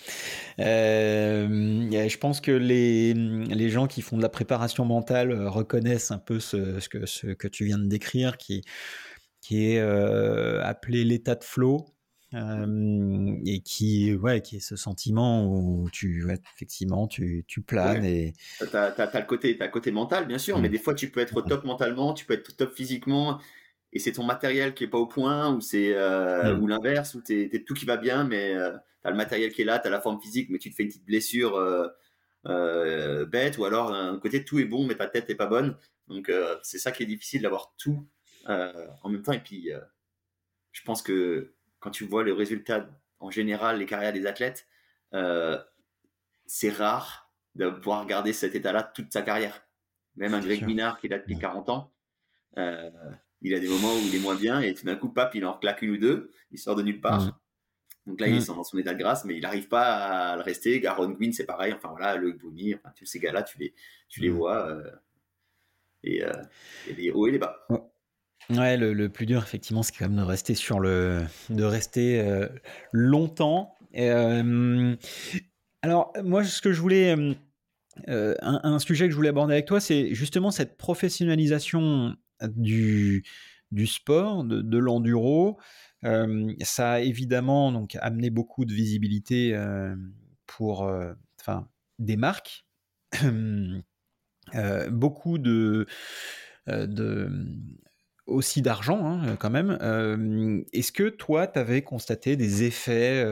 Euh, je pense que les, les, gens qui font de la préparation mentale reconnaissent un peu ce, ce, que, ce que tu viens de décrire, qui, qui est appelé l'état de flow. Et qui, ouais, qui est ce sentiment où tu, effectivement, tu, tu planes et. T'as, as, le côté, as le côté mental, bien sûr, mais mmh. des fois tu peux être top mentalement, tu peux être top physiquement, et c'est ton matériel qui est pas au point, ou c'est, euh, mmh. ou l'inverse, où t'es, tout qui va bien, mais euh, tu as le matériel qui est là, tu as la forme physique, mais tu te fais une petite blessure euh, bête, ou alors d'un côté tout est bon, mais ta tête est pas bonne. Donc c'est ça qui est difficile d'avoir tout en même temps, et puis je pense que quand tu vois les résultats en général, les carrières des athlètes, euh, c'est rare de pouvoir garder cet état-là toute sa carrière. Même un Greg Minard qui est là depuis 40 ans, euh, il a des moments où il est moins bien et tout d'un coup, pape, il en claque une ou deux, il sort de nulle part. Donc là, il est dans son état de grâce, mais il n'arrive pas à le rester. Garon Gwyn, c'est pareil. Enfin voilà, le Bouni, enfin, tous ces gars-là, tu les, tu les vois. Euh, et, et les hauts et les bas. Ouais, le, plus dur, effectivement, c'est quand même de rester sur le, de rester euh, longtemps. Euh, alors, moi, ce que je voulais, euh, un, sujet que je voulais aborder avec toi, c'est justement cette professionnalisation du, du sport, de, l'enduro. ça a évidemment donc amené beaucoup de visibilité pour, enfin, des marques, beaucoup de de aussi d'argent hein, quand même. Est-ce que toi, tu avais constaté des effets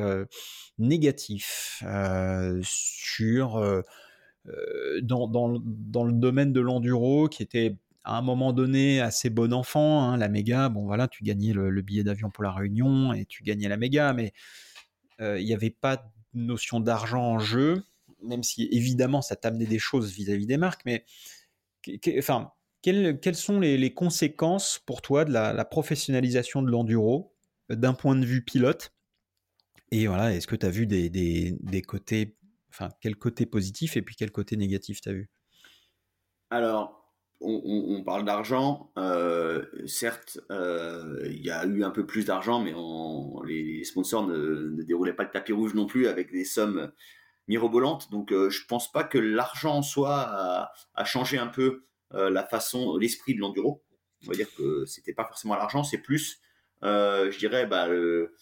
négatifs sur dans, dans, dans, le domaine de l'enduro qui était à un moment donné assez bon enfant. Hein, la méga, bon voilà, tu gagnais le, billet d'avion pour la Réunion et tu gagnais la méga, mais il n'y avait pas de notion d'argent en jeu, même si évidemment ça t'amenait des choses vis-à-vis des marques, mais enfin, quelles, sont les, conséquences pour toi de la, professionnalisation de l'enduro d'un point de vue pilote? Et voilà, est-ce que tu as vu des, côtés, enfin, quel côté positif et puis quel côté négatif tu as vu? Alors, on, parle d'argent. Euh, certes, euh, il y a eu un peu plus d'argent, mais les sponsors ne, déroulaient pas le tapis rouge non plus avec des sommes mirobolantes. Donc, euh, je pense pas que l'argent en soi a, changé un peu la façon, l'esprit de l'enduro. On va dire que c'était pas forcément l'argent, c'est plus, je dirais, bah, le,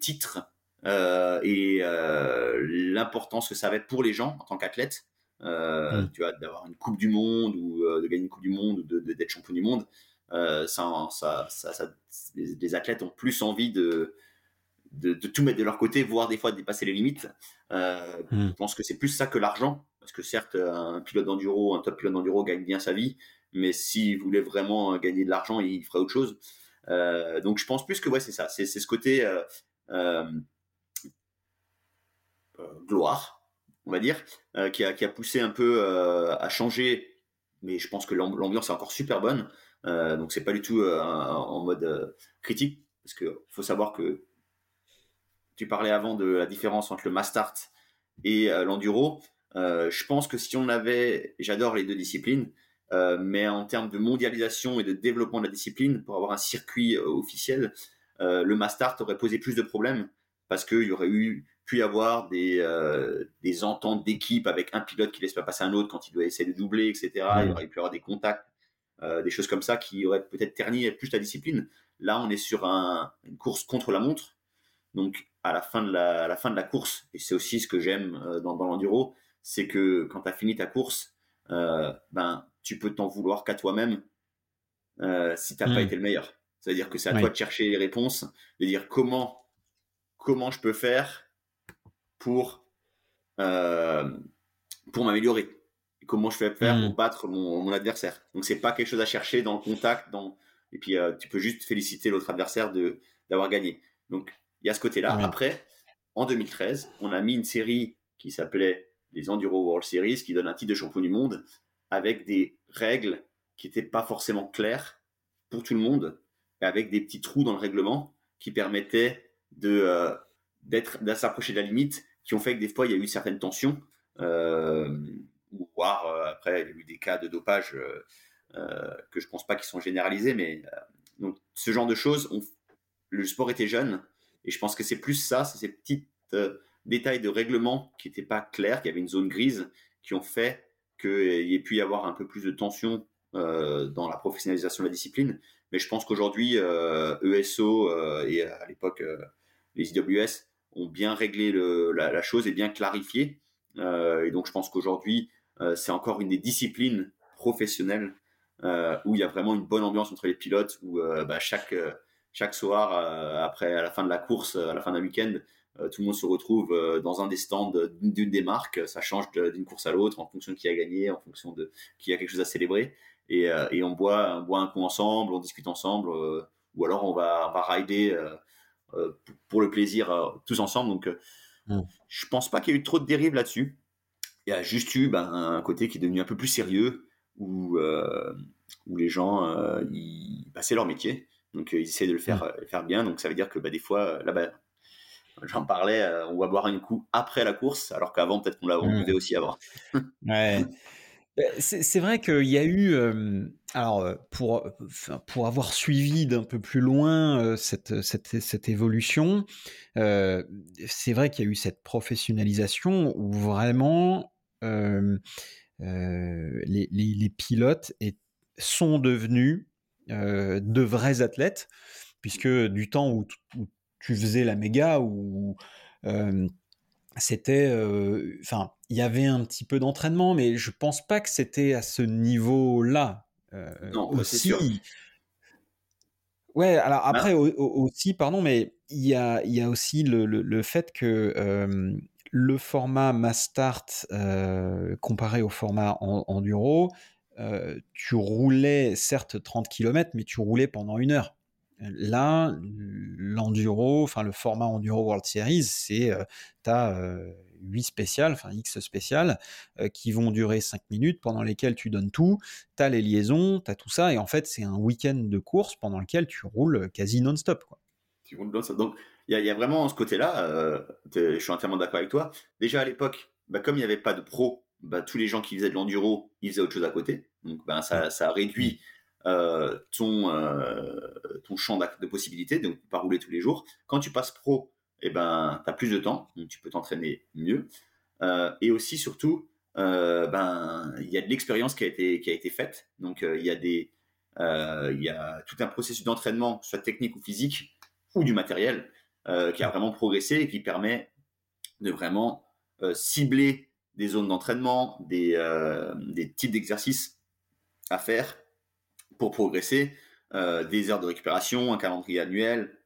titre et l'importance que ça avait pour les gens en tant qu'athlètes. Euh, mm. tu vois, d'avoir une Coupe du Monde ou euh, de gagner une Coupe du Monde ou d'être de, champion du monde, euh, ça, ça, ça, les, athlètes ont plus envie de, de, tout mettre de leur côté, voire des fois de dépasser les limites. Mm. Je pense que c'est plus ça que l'argent, parce que certes, un pilote d'enduro, un top pilote d'enduro gagne bien sa vie, mais s'il voulait vraiment gagner de l'argent, il ferait autre chose. donc je pense plus que ouais, c'est ça, c'est ce côté gloire on va dire, euh, qui, a, poussé un peu euh, à changer. Mais je pense que l'ambiance est encore super bonne. Euh, donc c'est pas du tout en mode critique, parce qu'il faut savoir que tu parlais avant de la différence entre le Mastart et l'enduro. Je pense que si on avait, j'adore les deux disciplines, mais en termes de mondialisation et de développement de la discipline, pour avoir un circuit officiel, le Mastart aurait posé plus de problèmes parce qu'il y aurait eu pu y avoir des, euh, des ententes d'équipe avec un pilote qui laisse pas passer un autre quand il doit essayer de doubler, etc. Il aurait pu y avoir des contacts, euh, des choses comme ça qui auraient peut-être terni plus la discipline. Là, on est sur une course contre la montre. Donc, à la fin de la, la fin de la course, et c'est aussi ce que j'aime euh, dans, dans l'enduro, c'est que quand tu as fini ta course, ben, tu peux t'en vouloir qu'à toi-même si tu n'as pas été le meilleur. C'est-à-dire que c'est à toi de chercher les réponses, de dire comment, comment je peux faire pour, euh, pour m'améliorer. Comment je fais faire hmm. pour battre mon, mon adversaire. Donc, c'est pas quelque chose à chercher dans le contact. Dans... Et puis, euh, tu peux juste féliciter l'autre adversaire de, d'avoir gagné. Donc, il y a ce côté-là. Après, en 2013, on a mis une série qui s'appelait les Enduro World Series, qui donne un titre de champion du monde, avec des règles qui n'étaient pas forcément claires pour tout le monde, avec des petits trous dans le règlement qui permettaient de, euh, d'être, de s'approcher de la limite qui ont fait que des fois il y a eu certaines tensions, euh, voire euh, après il y a eu des cas de dopage euh, que je pense pas qu'ils sont généralisés, mais donc ce genre de choses, le sport était jeune et je pense que c'est plus ça, c'est ces petits détails de règlement qui n'étaient pas clairs, qui avait une zone grise, qui ont fait qu'il y ait pu y avoir un peu plus de tension dans la professionnalisation de la discipline. Mais je pense qu'aujourd'hui, ESO e et à l'époque les IWS ont bien réglé la, chose et bien clarifié. Euh, et donc, je pense qu'aujourd'hui, euh, c'est encore une des disciplines professionnelles euh, où il y a vraiment une bonne ambiance entre les pilotes, où bah, chaque, chaque soir, après, à la fin de la course, à la fin d'un week-end, tout le monde se retrouve dans un des stands d'une des marques. Ça change d'une course à l'autre en fonction de qui a gagné, en fonction de qui a quelque chose à célébrer. Et, et on, boit, on boit un coup ensemble, on discute ensemble, ou alors on va, on va rider euh, pour le plaisir euh, tous ensemble. Donc, euh, mm. je pense pas qu'il y ait eu trop de dérives là-dessus. Il y a juste eu ben, un côté qui est devenu un peu plus sérieux, où, où les gens, ils, bah, c'est leur métier. Donc, ils essaient de le faire, mm. faire bien. Donc, ça veut dire que bah, des fois, là-bas, j'en parlais, on va boire un coup après la course, alors qu'avant, peut-être qu'on l'a mmh. aussi avant. ouais. Bah, c'est vrai qu'il y a eu, alors pour, pour avoir suivi d'un peu plus loin cette, cette, cette, évolution, c'est vrai qu'il y a eu cette professionnalisation où vraiment les, les, les, pilotes sont devenus de vrais athlètes, puisque du temps où, où tu faisais la méga, ou c'était, enfin, il y avait un petit peu d'entraînement, mais je pense pas que c'était à ce niveau-là. non, aussi, sûr. Ouais, alors bah après aussi, pardon, mais il y a, y a aussi le, le, fait que le format Mass Start comparé au format Enduro, tu roulais certes 30 km, mais tu roulais pendant une heure. Là, l'enduro, enfin le format Enduro World Series, c'est tu as 8 spéciales, enfin X spéciales, qui vont durer 5 minutes, pendant lesquelles tu donnes tout, tu as les liaisons, tu as tout ça, et en fait c'est un week-end de course pendant lequel tu roules quasi non-stop. Tu roules non-stop. Donc il y, a vraiment ce côté-là, je suis entièrement d'accord avec toi. Déjà à l'époque, bah, comme il n'y avait pas de pro, bah, tous les gens qui faisaient de l'enduro, ils faisaient autre chose à côté. Donc ben, ça, ça réduit euh, ton, euh, ton champ de possibilités, donc pas rouler tous les jours. Quand tu passes pro, eh ben, tu as plus de temps, donc tu peux t'entraîner mieux. Euh, et aussi, surtout, ben, il y a de l'expérience qui a été, qui a été faite. Donc, il y a y a tout un processus d'entraînement, soit technique ou physique, ou du matériel, qui a vraiment progressé et qui permet de vraiment cibler des zones d'entraînement, des, des types d'exercices à faire pour progresser, euh, des heures de récupération, un calendrier annuel.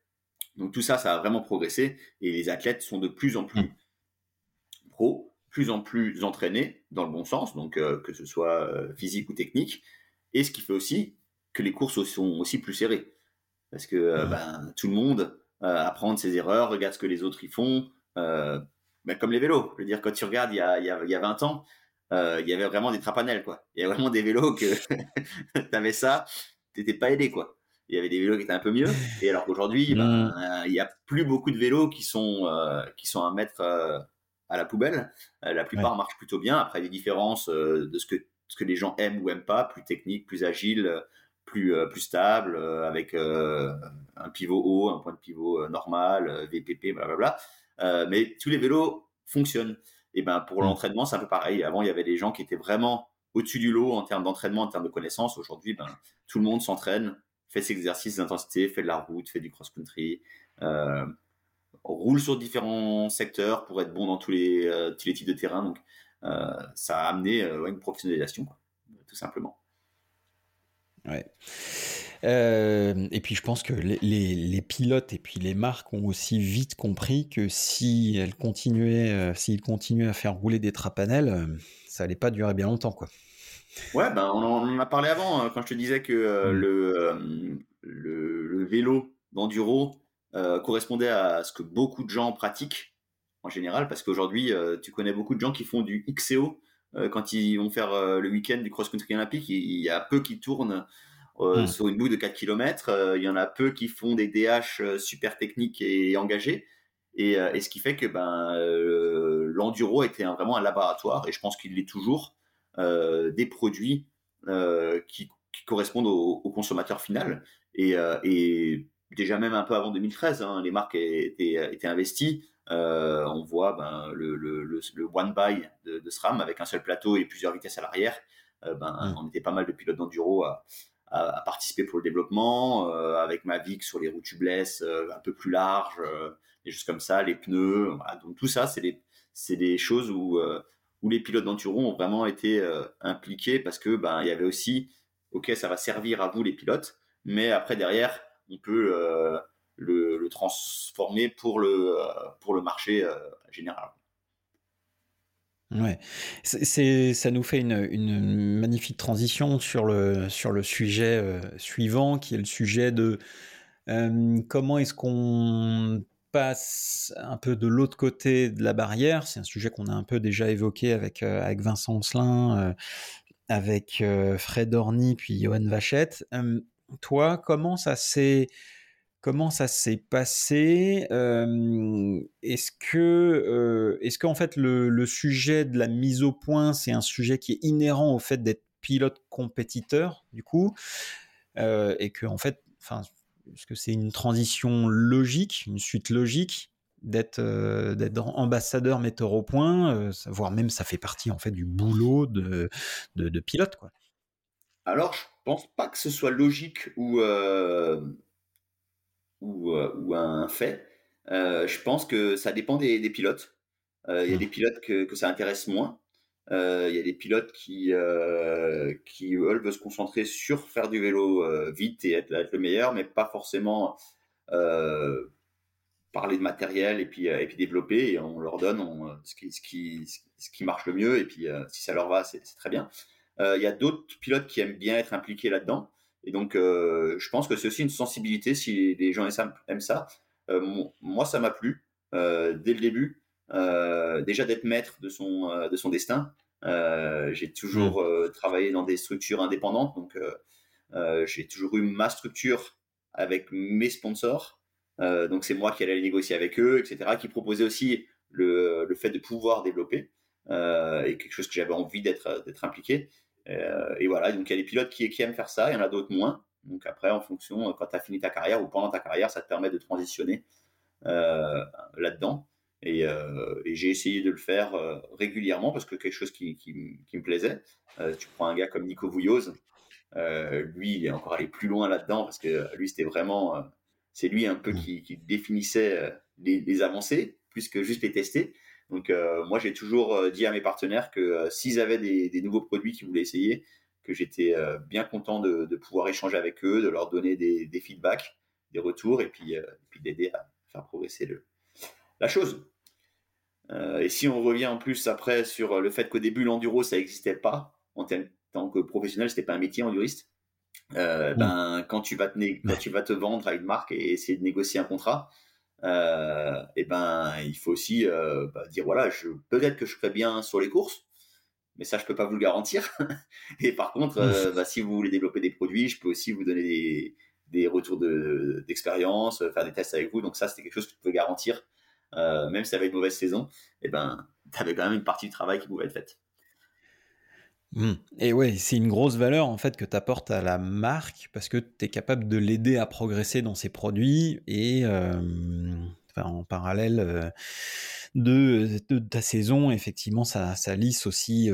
Donc tout ça, ça a vraiment progressé et les athlètes sont de plus en plus mm. pro, plus en plus entraînés dans le bon sens, donc euh, que ce soit euh, physique ou technique. Et ce qui fait aussi que les courses sont aussi plus serrées. Parce que ben, tout le monde apprend de ses erreurs, regarde ce que les autres y font. Ben, comme les vélos. Je veux dire, quand tu regardes il y a, il y a 20 ans, il y avait vraiment des trapanels, quoi. Il y avait vraiment des vélos que t'avais ça, t'étais pas aidé, quoi. Il y avait des vélos qui étaient un peu mieux. Et alors qu'aujourd'hui, ben, mmh. il y a plus beaucoup de vélos qui sont, euh, qui sont à mettre euh, à la poubelle. la plupart marchent plutôt bien. Après, des différences de ce que, ce que les gens aiment ou aiment pas, plus technique, plus agile, plus, plus stable, avec un pivot haut, un point de pivot normal, VPP, blablabla. mais tous les vélos fonctionnent. Et ben pour mm. l'entraînement, c'est un peu pareil. Avant, il y avait des gens qui étaient vraiment au-dessus du lot en termes d'entraînement, en termes de connaissances. Aujourd'hui, ben, tout le monde s'entraîne, fait ses exercices d'intensité, fait de la route, fait du cross-country, euh, roule sur différents secteurs pour être bon dans tous les, euh, tous les types de terrain. Donc, euh, ça a amené une professionnalisation, tout simplement. Ouais. Euh, et puis je pense que les, pilotes et puis les marques ont aussi vite compris que si elles continuaient, euh, s'ils continuaient à faire rouler des trapanels, euh, ça allait pas durer bien longtemps, quoi. Ouais, ben on en a parlé avant hein, quand je te disais que mm. le, le, vélo d'enduro correspondait à ce que beaucoup de gens pratiquent en général, parce qu'aujourd'hui tu connais beaucoup de gens qui font du XCO quand ils vont faire le week-end du cross-country olympique, il y a peu qui tournent euh, hmm. sur une boucle de 4 km. Euh, il y en a peu qui font des DH euh, super techniques et engagés. Et, ce qui fait que ben, l'enduro était vraiment un laboratoire, et je pense qu'il l'est toujours, des produits qui, correspondent au, consommateur final. Et, déjà même un peu avant 2013, hein, les marques étaient, étaient investies. on voit ben, le, le, one by de, SRAM avec un seul plateau et plusieurs vitesses à l'arrière. ben, hmm. On était pas mal de pilotes d'enduro à, à, participer pour le développement, euh, avec Mavic sur les roues tubeless euh, un peu plus larges, euh, des choses comme ça, les pneus. Donc tout ça, c'est des, c'est des choses où, où les pilotes d'enduro ont vraiment été impliqués parce que ben il y avait aussi, ok, ça va servir à vous les pilotes, mais après derrière, on peut le, le, transformer pour le, pour le marché général. Ouais, c'est, ça nous fait une, magnifique transition sur le, sur le sujet euh, suivant, qui est le sujet de euh, comment est-ce qu'on passe un peu de l'autre côté de la barrière. C'est un sujet qu'on a un peu déjà évoqué avec, euh, avec Vincent Slin, avec Fred Orny, puis Johan Vachette. toi, comment ça s'est Comment ça s'est passé Est-ce que, est-ce fait le, sujet de la mise au point, c'est un sujet qui est inhérent au fait d'être pilote compétiteur, du coup, et que en fait, est-ce que c'est une transition logique, une suite logique d'être ambassadeur metteur au point, voire même ça fait partie en fait du boulot de, pilote. Alors, je pense pas que ce soit logique ou ou un fait. Euh, je pense que ça dépend des, pilotes. Euh, il y a mmh. des pilotes que, que, ça intéresse moins. Il y a des pilotes qui, qui eux, veulent se concentrer sur faire du vélo vite et être, être, le meilleur, mais pas forcément parler de matériel et puis, et puis développer. Et on leur donne ce, qui, ce, qui, ce qui marche le mieux. Et puis, si ça leur va, c'est très bien. Il y a d'autres pilotes qui aiment bien être impliqués là-dedans. Et donc, je pense que c'est aussi une sensibilité si les gens aiment ça. moi, ça m'a plu dès le début. Euh, déjà d'être maître de son, euh, de son destin. Euh, j'ai toujours mmh. travaillé dans des structures indépendantes, donc j'ai toujours eu ma structure avec mes sponsors. donc c'est moi qui allais négocier avec eux, etc., qui proposait aussi le, le fait de pouvoir développer et quelque chose que j'avais envie d'être d'être impliqué. Et voilà, donc il y a des pilotes qui, qui aiment faire ça, il y en a d'autres moins. Donc après, en fonction, quand tu as fini ta carrière ou pendant ta carrière, ça te permet de transitionner là-dedans. Euh, et, j'ai essayé de le faire euh, régulièrement parce que quelque chose qui, me plaisait. Euh, tu prends un gars comme Nico Vouilloz, lui, il est encore allé plus loin là-dedans parce que lui, c'était vraiment. c'est lui un peu mmh. qui, définissait les, avancées plus que juste les tester. Donc, moi, j'ai toujours dit à mes partenaires que s'ils avaient des, nouveaux produits qu'ils voulaient essayer, que j'étais bien content de, pouvoir échanger avec eux, de leur donner des, feedbacks, des retours et puis, puis d'aider à faire progresser le, la chose. Euh, et si on revient en plus après sur le fait qu'au début l'enduro ça n'existait pas en tant que professionnel, c'était pas un métier enduriste. Euh, ben quand tu vas te quand tu vas te vendre à une marque et essayer de négocier un contrat, euh, et ben il faut aussi euh, bah, dire voilà, je peut-être que je ferai bien sur les courses, mais ça je peux pas vous le garantir. et par contre, euh, bah, si vous voulez développer des produits, je peux aussi vous donner des, des retours d'expérience, faire des tests avec vous. Donc ça, c'était quelque chose que je peux garantir euh, même si ça avait une mauvaise saison, et eh ben, tu avais quand même une partie du travail qui pouvait être faite. Mmh. Et ouais, c'est une grosse valeur en fait que tu apportes à la marque parce que tu es capable de l'aider à progresser dans ses produits et euh, en parallèle euh, de, ta saison, effectivement, ça, ça lisse aussi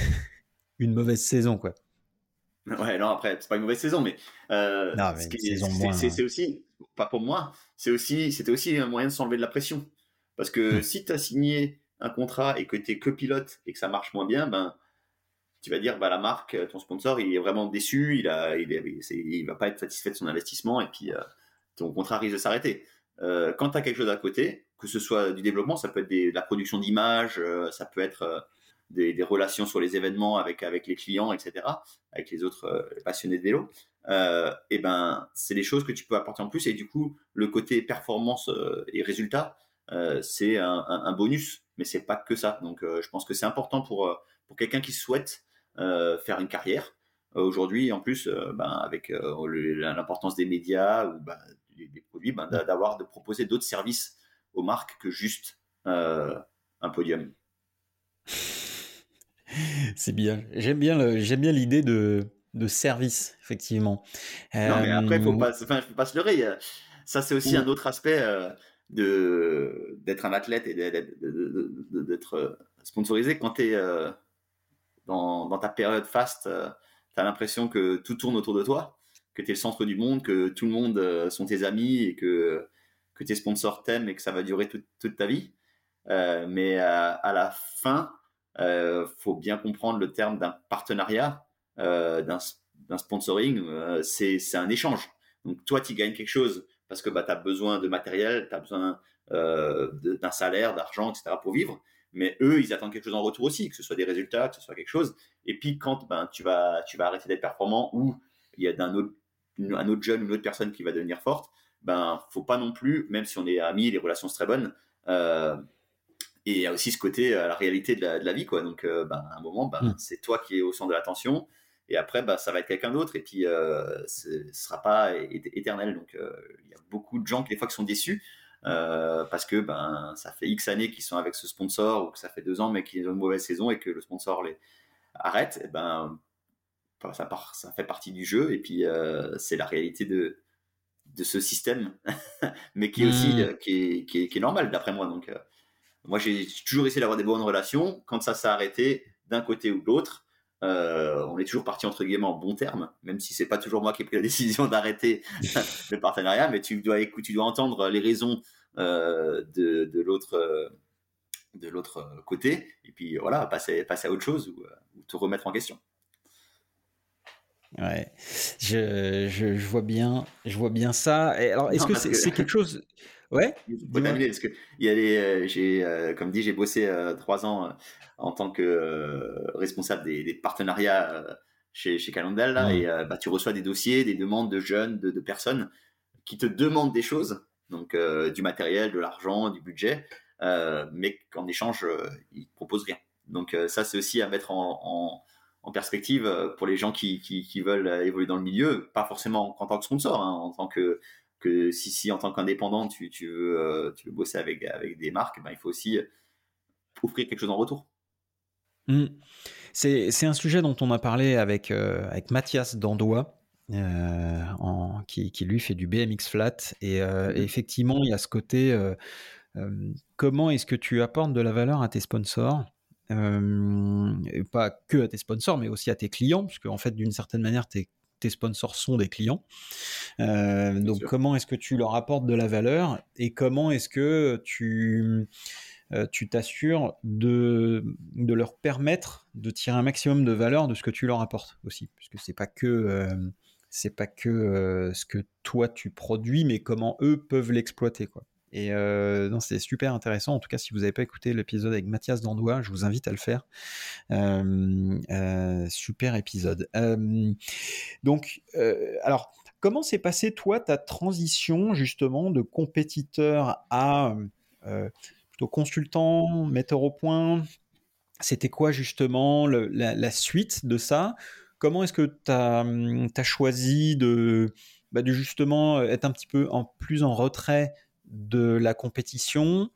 une mauvaise saison. quoi. Ouais, non, après, c'est pas une mauvaise saison, mais, c'est aussi, pas pour moi, c'est aussi, c'était aussi un moyen de s'enlever de la pression. Parce que hmm. si tu as signé un contrat et que tu es que pilote et que ça marche moins bien, ben, tu vas dire, bah, la marque, ton sponsor, il est vraiment déçu, il a, va pas être satisfait de son investissement et puis euh, ton contrat risque de s'arrêter. Euh, quand tu as quelque chose à côté, que ce soit du développement, ça peut être de la production d'images, euh, ça peut être des, relations sur les événements avec, les clients, etc., avec les autres euh, passionnés de vélo, euh, et ben, c'est des choses que tu peux apporter en plus. Et du coup, le côté performance euh, et résultat, c'est un, bonus, mais c'est pas que ça. Donc, je pense que c'est important pour, pour quelqu'un qui souhaite faire une carrière. Aujourd'hui, en plus, ben, avec l'importance des médias ou ben, des, produits, ben, d'avoir de proposer d'autres services aux marques que juste un podium. C'est bien. J'aime bien, j'aime bien l'idée de, de service, effectivement. Non, mais après, il faut pas, enfin, faut pas se leurrer. Ça, c'est aussi un autre aspect euh, de d'être un athlète et d'être euh, sponsorisé. Quand tu es euh, dans, ta période fast, tu as l'impression que tout tourne autour de toi, que tu es le centre du monde, que tout le monde sont tes amis et que, que tes sponsors t'aiment et que ça va durer toute, ta vie. mais à la fin, euh, faut bien comprendre le terme d'un partenariat, euh, d'un sponsoring, euh, c'est un échange. Donc toi, tu gagnes quelque chose parce que bah, tu as besoin de matériel, tu as besoin euh, d'un salaire, d'argent, etc. pour vivre. Mais eux, ils attendent quelque chose en retour aussi, que ce soit des résultats, que ce soit quelque chose. Et puis quand ben, tu, vas, tu vas arrêter d'être performant ou il y a un autre, un autre jeune, une autre personne qui va devenir forte, ben faut pas non plus, même si on est amis, les relations sont très bonnes, euh, et il y a aussi ce côté, euh, la réalité de la, vie, quoi. Donc, euh, ben, à un moment, ben, mm. c'est toi qui es au centre de l'attention. Et après, ben, ça va être quelqu'un d'autre. Et puis, ce ne sera pas éternel. Donc, il y a beaucoup de gens qui, des fois, qui sont déçus. Parce que ben, ça fait X années qu'ils sont avec ce sponsor ou que ça fait deux ans mais qu'ils ont une mauvaise saison et que le sponsor les arrête, et ben, ça, part, ça fait partie du jeu et puis c'est la réalité de, de ce système, mais qui est aussi mm. qui, est, qui, est, qui, est, normal d'après moi. Donc, moi, j'ai toujours essayé d'avoir des bonnes relations. Quand ça s'est arrêté d'un côté ou de l'autre, euh, on est toujours parti entre guillemets en bon terme, même si c'est pas toujours moi qui ai pris la décision d'arrêter le partenariat, mais tu dois écouter, tu dois entendre les raisons euh, de, de l'autre de l'autre côté, et puis voilà, passer, passer à autre chose ou, te remettre en question. Ouais, je, je, vois bien, je vois bien ça. alors, est-ce que c'est quelque chose Ouais. parce que il y a les, j'ai, comme dit, j'ai bossé trois ans en tant que responsable des, partenariats chez, chez Calendal, là, et bah, tu reçois des dossiers, des demandes de jeunes, de, de personnes qui te demandent des choses, donc du matériel, de l'argent, du budget, euh, mais qu'en échange, euh, ils ne proposent rien. Donc euh, ça, c'est aussi à mettre en, perspective pour les gens qui, veulent évoluer dans le milieu, pas forcément en tant que sponsor, hein, en tant que, que si, si en tant qu'indépendant tu, tu, veux, tu veux bosser avec, avec des marques, ben, il faut aussi offrir quelque chose en retour. Mmh. C'est un sujet dont on a parlé avec, avec Mathias Dandois, qui, qui, lui fait du BMX flat. Et, mmh. effectivement, il y a ce côté comment est-ce que tu apportes de la valeur à tes sponsors pas que à tes sponsors, mais aussi à tes clients, puisque en fait, d'une certaine manière, tes, sponsors sont des clients. donc, comment est-ce que tu leur apportes de la valeur et comment est-ce que tu tu t'assures de, de leur permettre de tirer un maximum de valeur de ce que tu leur apportes aussi, puisque c'est pas que c'est pas que ce que toi tu produis, mais comment eux peuvent l'exploiter, quoi. Et euh, non, c'est super intéressant. En tout cas, si vous n'avez pas écouté l'épisode avec Mathias Dandois, je vous invite à le faire. Euh, euh, super épisode. donc, alors, comment s'est passé toi ta transition justement de compétiteur à plutôt consultant, metteur au point? C'était quoi justement la, suite de ça? Comment est-ce que tu as, as, choisi de, bah, de justement être un petit peu en plus en retrait de la compétition.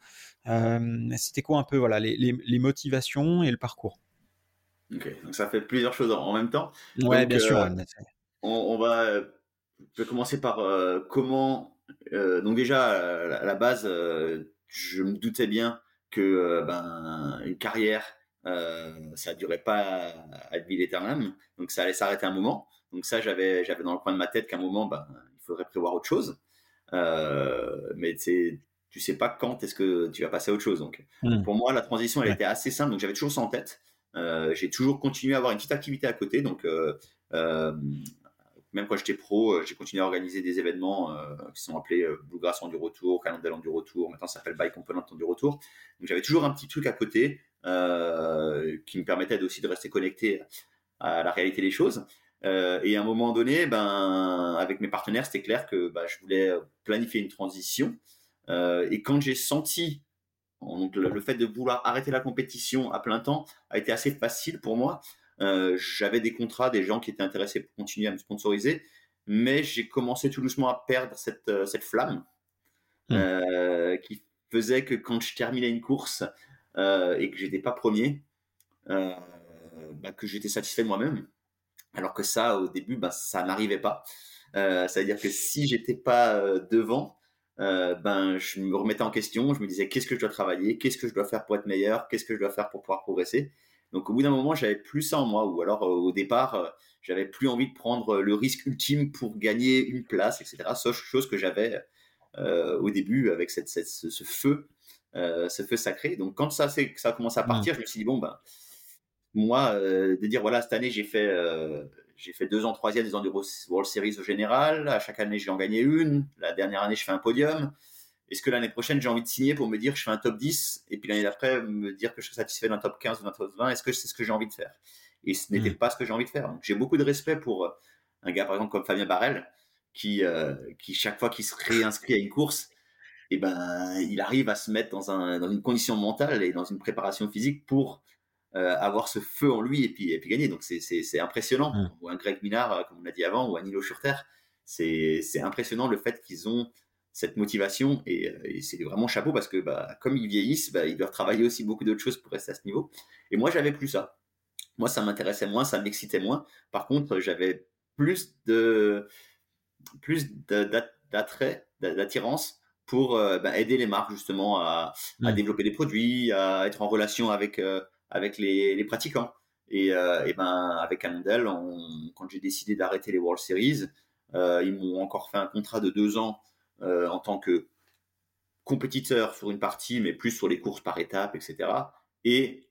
Euh, c'était quoi un peu voilà, les, motivations et le parcours? Ok, donc ça fait plusieurs choses en même temps. Ouais, bien sûr. Euh, on, va commencer par euh, comment. donc déjà à la base, je me doutais bien que ben, une carrière, ça ne durait pas à vie éternelle, donc ça allait s'arrêter un moment. Donc ça, j'avais j'avais dans le coin de ma tête qu'à un moment, ben, il faudrait prévoir autre chose. Euh, mais tu sais pas quand est-ce que tu vas passer à autre chose. Donc, hmm. pour moi, la transition, elle était assez simple. Donc, j'avais toujours ça en tête. Euh, j'ai toujours continué à avoir une petite activité à côté. Donc, euh, même quand j'étais pro, j'ai continué à organiser des événements qui sont appelés Bluegrass du retour, Calendar du retour. Maintenant, ça s'appelle Bike Component du retour. Donc, j'avais toujours un petit truc à côté qui me permettait aussi de rester connecté à la réalité des choses. Euh, et à un moment donné, ben, avec mes partenaires, c'était clair que ben, je voulais planifier une transition. Euh, et quand j'ai senti donc, le, fait de vouloir arrêter la compétition à plein temps a été assez facile pour moi. Euh, j'avais des contrats, des gens qui étaient intéressés pour continuer à me sponsoriser, mais j'ai commencé tout doucement à perdre cette, cette flamme mmh. qui faisait que quand je terminais une course et que j'étais pas premier, ben, que j'étais satisfait de moi-même alors que ça, au début, ben, ça n'arrivait pas. Euh, C'est-à-dire que si j'étais pas euh, devant, euh, ben, je me remettais en question. Je me disais qu'est-ce que je dois travailler, qu'est-ce que je dois faire pour être meilleur, qu'est-ce que je dois faire pour pouvoir progresser. Donc au bout d'un moment, j'avais plus ça en moi, ou alors euh, au départ, euh, j'avais plus envie de prendre le risque ultime pour gagner une place, etc. Chose que j'avais au début avec cette, cette ce, feu, ce feu sacré. Donc quand ça, ça a commencé à mmh. partir, je me suis dit bon ben moi, euh, de dire voilà, cette année j'ai fait euh, j'ai fait deux ans troisième des Enduro World Series au général. À chaque année, j'ai en gagné une. La dernière année, je fais un podium. Est-ce que l'année prochaine, j'ai envie de signer pour me dire que je fais un top 10 et puis l'année d'après, me dire que je suis satisfait d'un top 15 ou d'un top 20 Est-ce que c'est ce que j'ai envie de faire? Et ce n'était hmm. pas ce que j'ai envie de faire. Donc, j'ai beaucoup de respect pour euh, un gars, par exemple, comme Fabien Barrel, qui, qui chaque fois qu'il se réinscrit à une course, et eh ben, il arrive à se mettre dans, un, dans une condition mentale et dans une préparation physique pour avoir ce feu en lui et puis, et puis gagner. Donc c'est impressionnant. Mmh. Ou un Greg Minard, euh, comme on l'a dit avant, ou un Nilo Schurter, c'est impressionnant le fait qu'ils ont cette motivation et, euh, c'est vraiment chapeau parce que bah, comme ils vieillissent, bah, ils doivent travailler aussi beaucoup d'autres choses pour rester à ce niveau. Et moi, j'avais plus ça. Moi, ça m'intéressait moins, ça m'excitait moins. Par contre, j'avais plus de plus d'attrait, d'attirance pour bah, aider les marques justement à, à, mmh. développer des produits, à être en relation avec avec les, pratiquants. Et, euh, et, ben avec Cannondale, quand j'ai décidé d'arrêter les World Series, euh, ils m'ont encore fait un contrat de deux ans euh, en tant que compétiteur sur une partie, mais plus sur les courses par étapes, etc. Et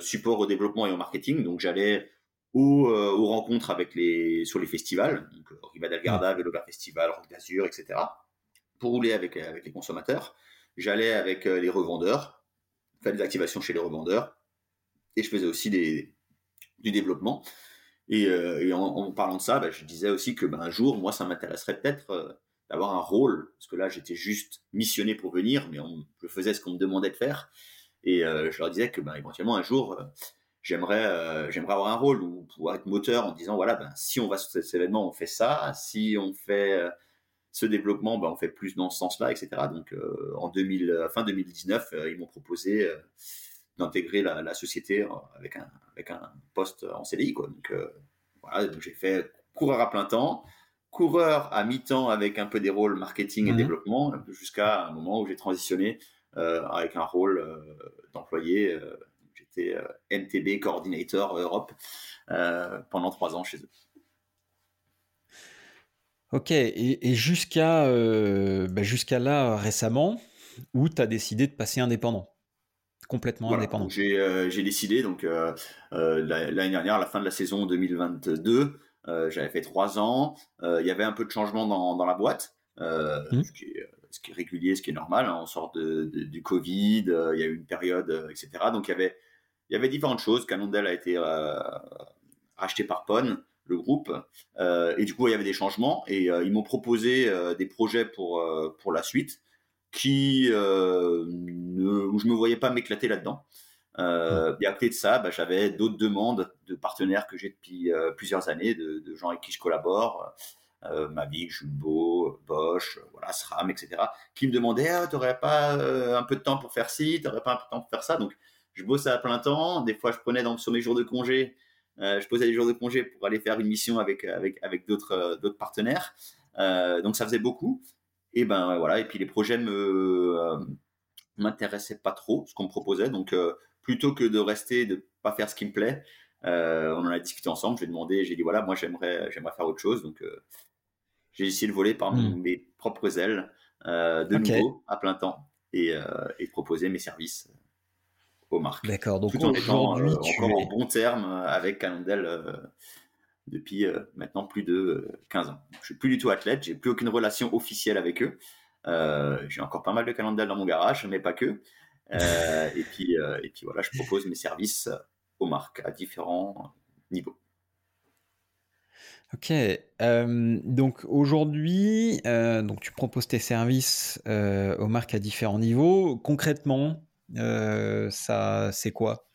support au développement et au marketing. Donc j'allais aux, aux, rencontres avec les, sur les festivals, donc Riva del Garda, Vélo Festival, Rock d'Azur, etc. Pour rouler avec, avec les consommateurs. J'allais avec les revendeurs, faire des activations chez les revendeurs. Et je faisais aussi du développement. Et, euh, en, parlant de ça, bah, je disais aussi que ben, un jour, moi, ça m'intéresserait peut-être euh, d'avoir un rôle, parce que là, j'étais juste missionné pour venir, mais je faisais ce qu'on me demandait de faire. Et euh, je leur disais que ben, éventuellement, un jour, j'aimerais j'aimerais avoir un rôle ou pouvoir être moteur en disant, voilà, ben, si on va sur cet événement, on fait ça. Si on fait ce développement, ben, on fait plus dans ce sens-là, etc. Donc, en 2000, fin 2019, ils m'ont proposé d'intégrer la, société avec un, avec un poste en CDI. Quoi. Donc euh, voilà, j'ai fait coureur à plein temps, coureur à mi-temps avec un peu des rôles marketing et mhm. développement, jusqu'à un moment où j'ai transitionné euh, avec un rôle euh, d'employé. J'étais MTB Coordinator Europe pendant trois ans chez eux. Ok, et, jusqu'à bah, jusqu'à là récemment, où tu as décidé de passer indépendant? Complètement indépendant. Euh, j'ai décidé, donc euh, euh, l'année dernière, à la fin de la saison 2022, j'avais fait trois ans. Il y avait un peu de changement dans, dans la boîte, mmh. ce, qui est, ce, qui est, régulier, ce qui est normal. Hein, on sort de, du Covid, il y a eu une période, etc. Donc il y avait, il y avait différentes choses. Canondel a été racheté par PON le groupe. et du coup, il y avait des changements et ils m'ont proposé des projets pour, pour la suite qui euh, ne, où je me voyais pas m'éclater là-dedans. Euh, et à côté de ça, bah, j'avais d'autres demandes de partenaires que j'ai depuis euh, plusieurs années, de, gens avec qui je collabore, euh, Mavic, Jumbo, Bosch, voilà, SRAM, etc., qui me demandaient ah, Tu n'aurais pas un peu de temps pour faire ci, n'aurais pas un peu de temps pour faire ça? Donc, je bossais à plein temps. Des fois, je prenais donc sur mes jours de congé, je posais des jours de congé pour aller faire une mission avec avec avec d'autres d'autres partenaires. donc, ça faisait beaucoup. Et ben voilà, et puis les projets me euh, m'intéressaient pas trop ce qu'on me proposait, donc euh, plutôt que de rester de pas faire ce qui me plaît, euh, on en a discuté ensemble. J'ai demandé, j'ai dit voilà, moi j'aimerais j'aimerais faire autre chose, donc j'ai essayé de voler par hmm. mes propres ailes de nouveau à plein temps et, et proposer mes services aux marques. D'accord. Donc aujourd'hui, tu encore en bon terme avec Calendel depuis euh, maintenant plus de 15 euh, ans. Je suis plus du tout athlète, j'ai plus aucune relation officielle avec eux. Euh, j'ai encore pas mal de calendriers dans mon garage, mais pas que. et puis et puis voilà, je propose mes services aux marques à différents niveaux. Ok, donc aujourd'hui, donc tu proposes tes services aux marques à différents niveaux. Concrètement, ça, c'est quoi?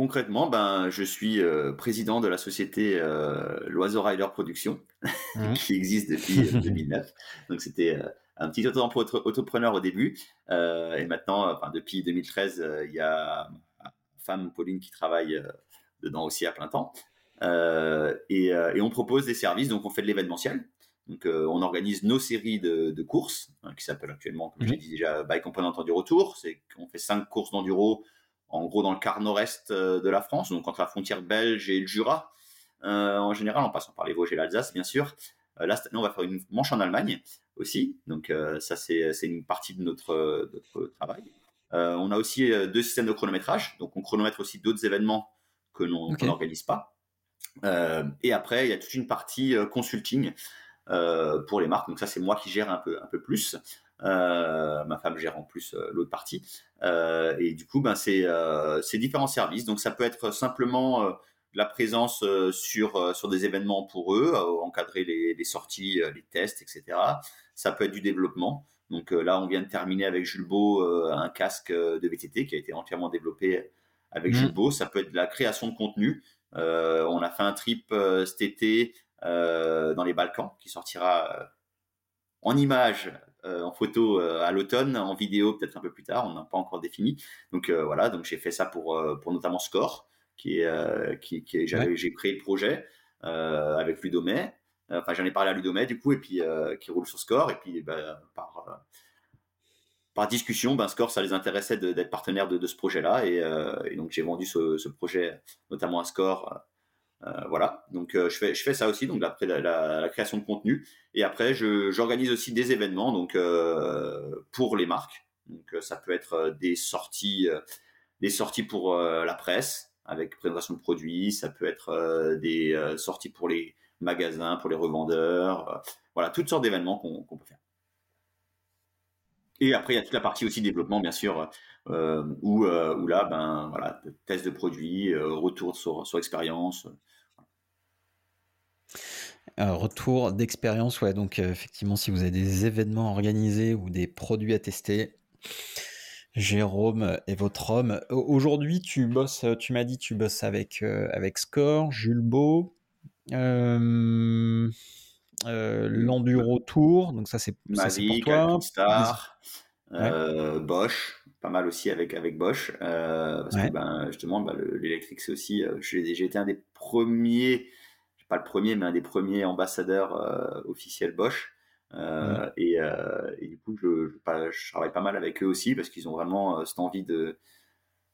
Concrètement, ben, je suis euh, président de la société euh, Loiseau Rider Production, mmh. qui existe depuis 2009. Euh, Donc, c'était un petit entrepreneur au début. et maintenant, enfin, depuis 2013, il y a ma femme, Pauline, qui travaille dedans aussi à plein temps. Et, on propose des services. Donc, on fait de l'événementiel. Donc, on organise nos séries de, courses, hein, qui s'appellent actuellement, comme j'ai mmh. dit déjà, Bike Component Enduro Tour. C'est qu'on fait cinq courses d'enduro en gros dans le quart nord-est euh, de la France, donc entre la frontière belge et le Jura, euh, en général, en passant par les Vosges et l'Alsace, bien sûr. Euh, là, on va faire une manche en Allemagne aussi, donc ça, c'est une partie de notre, travail. on a aussi deux systèmes de chronométrage, donc on chronomètre aussi d'autres événements que l'on n'organise pas. et après, il y a toute une partie consulting pour les marques. Donc ça, c'est moi qui gère un peu, un peu plus. Euh, ma femme gère en plus euh, l'autre partie. Euh, et du coup, ben, c'est différents services. Donc, ça peut être simplement la présence sur, sur des événements pour eux, encadrer les, les, sorties, les tests, etc. Ça peut être du développement. Donc là, on vient de terminer avec Jules Beau un casque de VTT qui a été entièrement développé avec mmh. Jules Beau. Ça peut être de la création de contenu. on a fait un trip cet été dans les Balkans qui sortira en images euh, en photo euh, à l'automne, en vidéo peut-être un peu plus tard, on n'a pas encore défini. Donc euh, voilà, donc j'ai fait ça pour, pour notamment Score, qui est, qui, j'ai créé le projet avec Ludomé. Enfin, j'en ai parlé à Ludomé du coup, et puis qui roule sur Score, et puis bah, par par discussion, ben, Score, ça les intéressait d'être partenaire de, ce projet-là. Et, donc, j'ai vendu ce, projet notamment à Score voilà, donc je fais je fais ça aussi, donc après la, création de contenu, et après j'organise aussi des événements donc pour les marques. Donc ça peut être des sorties des sorties pour la presse avec présentation de produits, ça peut être des sorties pour les magasins, pour les revendeurs, voilà toutes sortes d'événements qu'on peut faire. Et après, il y a toute la partie aussi développement, bien sûr, euh, où, euh, où, là, ben, voilà, test de produits, euh, retour sur, sur expérience. retour d'expérience, ouais. Donc, effectivement, si vous avez des événements organisés ou des produits à tester, Jérôme est votre homme. Aujourd'hui, tu bosses, tu m'as dit, tu bosses avec, avec Score, Jules Beau, l'Enduro Tour, donc ça c'est pour toi. Star, euh, Bosch, pas mal aussi avec avec Bosch, euh, parce que ben, justement bah, l'électrique c'est aussi, euh, j'ai été un des premiers, pas le premier, mais un des premiers ambassadeurs officiels Bosch. et, et, du coup, je, je, travaille pas mal avec eux aussi parce qu'ils ont vraiment cette envie de,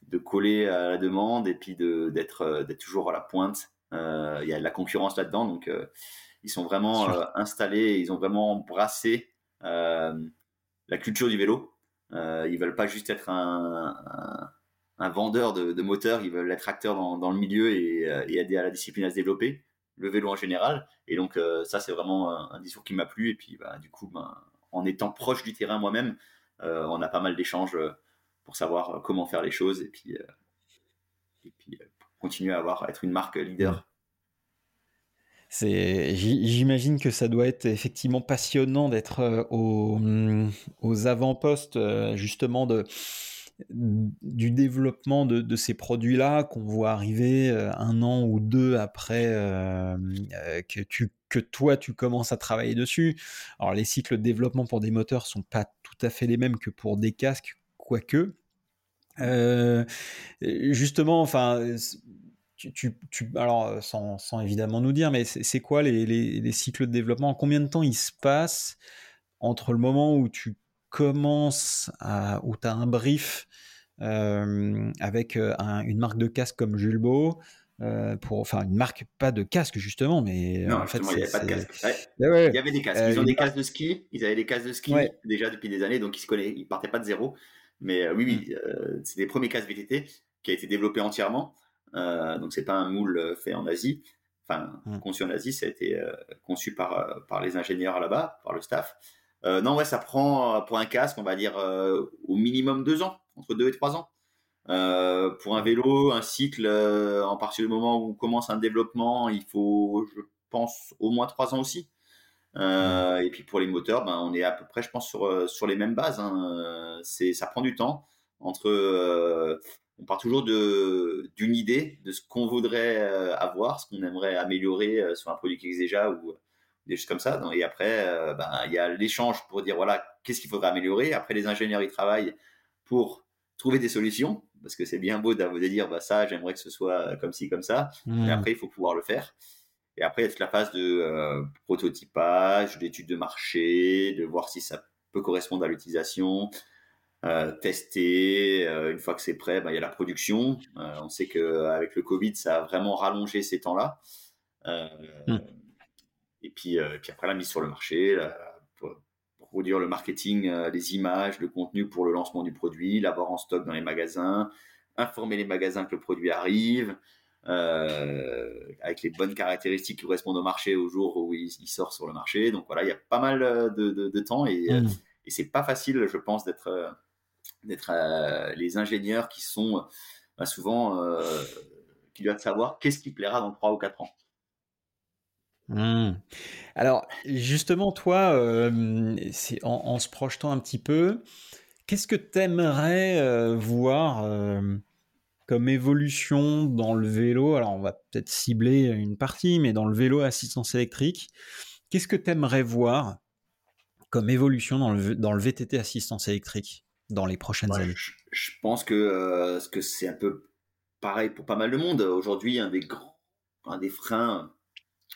de coller à la demande et puis d'être d'être toujours à la pointe. Il y a de la concurrence là-dedans, donc ils sont vraiment installés, ils ont vraiment embrassé la culture du vélo. Euh, ils veulent pas juste être un, un, vendeur de, moteurs, ils veulent être acteurs dans, le milieu et, euh, et, aider à la discipline à se développer, le vélo en général. Et donc euh, ça, c'est vraiment un, discours qui m'a plu. Et puis bah, du coup, ben, en étant proche du terrain moi-même, euh, on a pas mal d'échanges pour savoir comment faire les choses et puis, et puis continuer à avoir, à être une marque leader j'imagine que ça doit être effectivement passionnant d'être euh, mm, aux, avant-postes euh, justement de, du développement de, ces produits-là qu'on voit arriver euh, un an ou deux après que, toi tu commences à travailler dessus. Alors les cycles de développement pour des moteurs sont pas tout à fait les mêmes que pour des casques, quoique. justement, enfin, tu, alors, euh, sans, évidemment nous dire, mais c'est quoi les, cycles de développement? Combien de temps il se passe entre le moment où tu commences, à, où tu as un brief euh, avec euh, une marque de casque comme Jules Beau, pour, enfin une marque pas de casque justement, mais non, en fait, il n'y avait pas de casque. Il y avait des casques. Ils ont des casques de ski. Ils avaient des casques de ski déjà depuis des années, donc ils se connaissent. Ils partaient pas de zéro. Mais oui, oui, mm. c'est des premiers casques VTT qui a été développé entièrement. Euh, donc c'est pas un moule euh, fait en Asie, enfin mmh. conçu en Asie, ça a été euh, conçu par par les ingénieurs là-bas, par le staff. non ouais, ça prend pour un casque, on va dire au minimum deux ans, entre deux et trois ans. pour un vélo, un cycle, en partir du moment où on commence un développement, il faut, je pense, au moins trois ans aussi. Mmh. et puis pour les moteurs, ben, on est à peu près, je pense, sur, sur les mêmes bases. Hein. C'est, ça prend du temps entre on part toujours d'une idée, de ce qu'on voudrait euh, avoir, ce qu'on aimerait améliorer euh, sur un produit qui existe déjà ou euh, des choses comme ça. Et après, ben, il y a l'échange pour dire voilà, qu'est-ce qu'il faudrait améliorer. Après, les ingénieurs, ils travaillent pour trouver des solutions, parce que c'est bien beau de dire bah, ça, j'aimerais que ce soit comme ci, comme ça. Mais après, il faut pouvoir le faire. Et après, il y a toute la phase de prototypage, d'étude de marché, de voir si ça peut correspondre à l'utilisation, euh, tester. Euh, une fois que c'est prêt, bah, il y a la production. Euh, on sait qu'avec le Covid, ça a vraiment rallongé ces temps-là. Hmm. Et puis, puis après la mise sur le marché, pour produire le marketing, les images, le contenu pour le lancement du produit, l'avoir en stock dans les magasins, informer les magasins que le produit arrive, avec les bonnes caractéristiques qui correspondent au marché au jour où il, sort sur le marché. Donc voilà, il y a pas mal de, temps et, hmm. et c'est pas facile, je pense, d'être d'être euh, les ingénieurs qui sont bah, souvent euh, qui doivent savoir qu'est-ce qui plaira dans 3 ou 4 ans. Mmh. Alors, justement, toi, euh, en, se projetant un petit peu, qu'est-ce que tu aimerais voir comme évolution dans le vélo? Alors, on va peut-être cibler une partie, mais dans le vélo assistance électrique, qu'est-ce que tu aimerais voir comme évolution dans le, dans le VTT assistance électrique? Dans les prochaines années je, pense que, euh, que c'est un peu pareil pour pas mal de monde. Aujourd'hui, un des grands, un des freins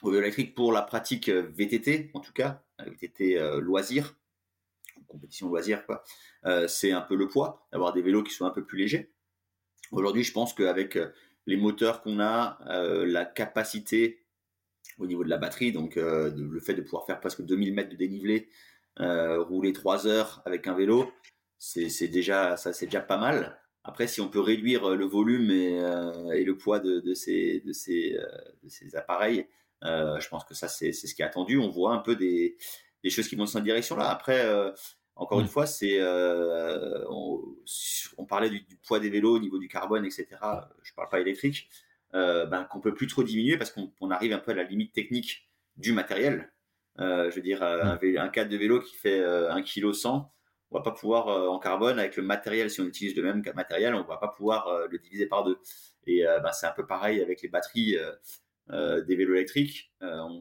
au électrique pour la pratique euh, VTT, en tout cas, VTT euh, loisir, compétition loisir, quoi, c'est un peu le poids, d'avoir des vélos qui sont un peu plus légers. Aujourd'hui, je pense qu'avec les moteurs qu'on a, la capacité au niveau de la batterie, donc le fait de pouvoir faire presque 2000 mètres de dénivelé, rouler 3 heures avec un vélo, c'est déjà ça c'est déjà pas mal. Après, si on peut réduire le volume et, le poids de, ces, de, ces, de ces appareils, je pense que ça c'est ce qui est attendu. On voit un peu des, des choses qui vont dans cette direction-là. Après, encore une fois, c'est euh, on, parlait du, poids des vélos au niveau du carbone, etc. Je parle pas électrique, euh, ben, qu'on peut plus trop diminuer parce qu'on arrive un peu à la limite technique du matériel. Euh, je veux dire, un, un, cadre de vélo qui fait 1 kg 100, on va pas pouvoir en carbone avec le matériel. Si on utilise le même matériel, on va pas pouvoir le diviser par deux. Et ben, c'est un peu pareil avec les batteries des vélos électriques.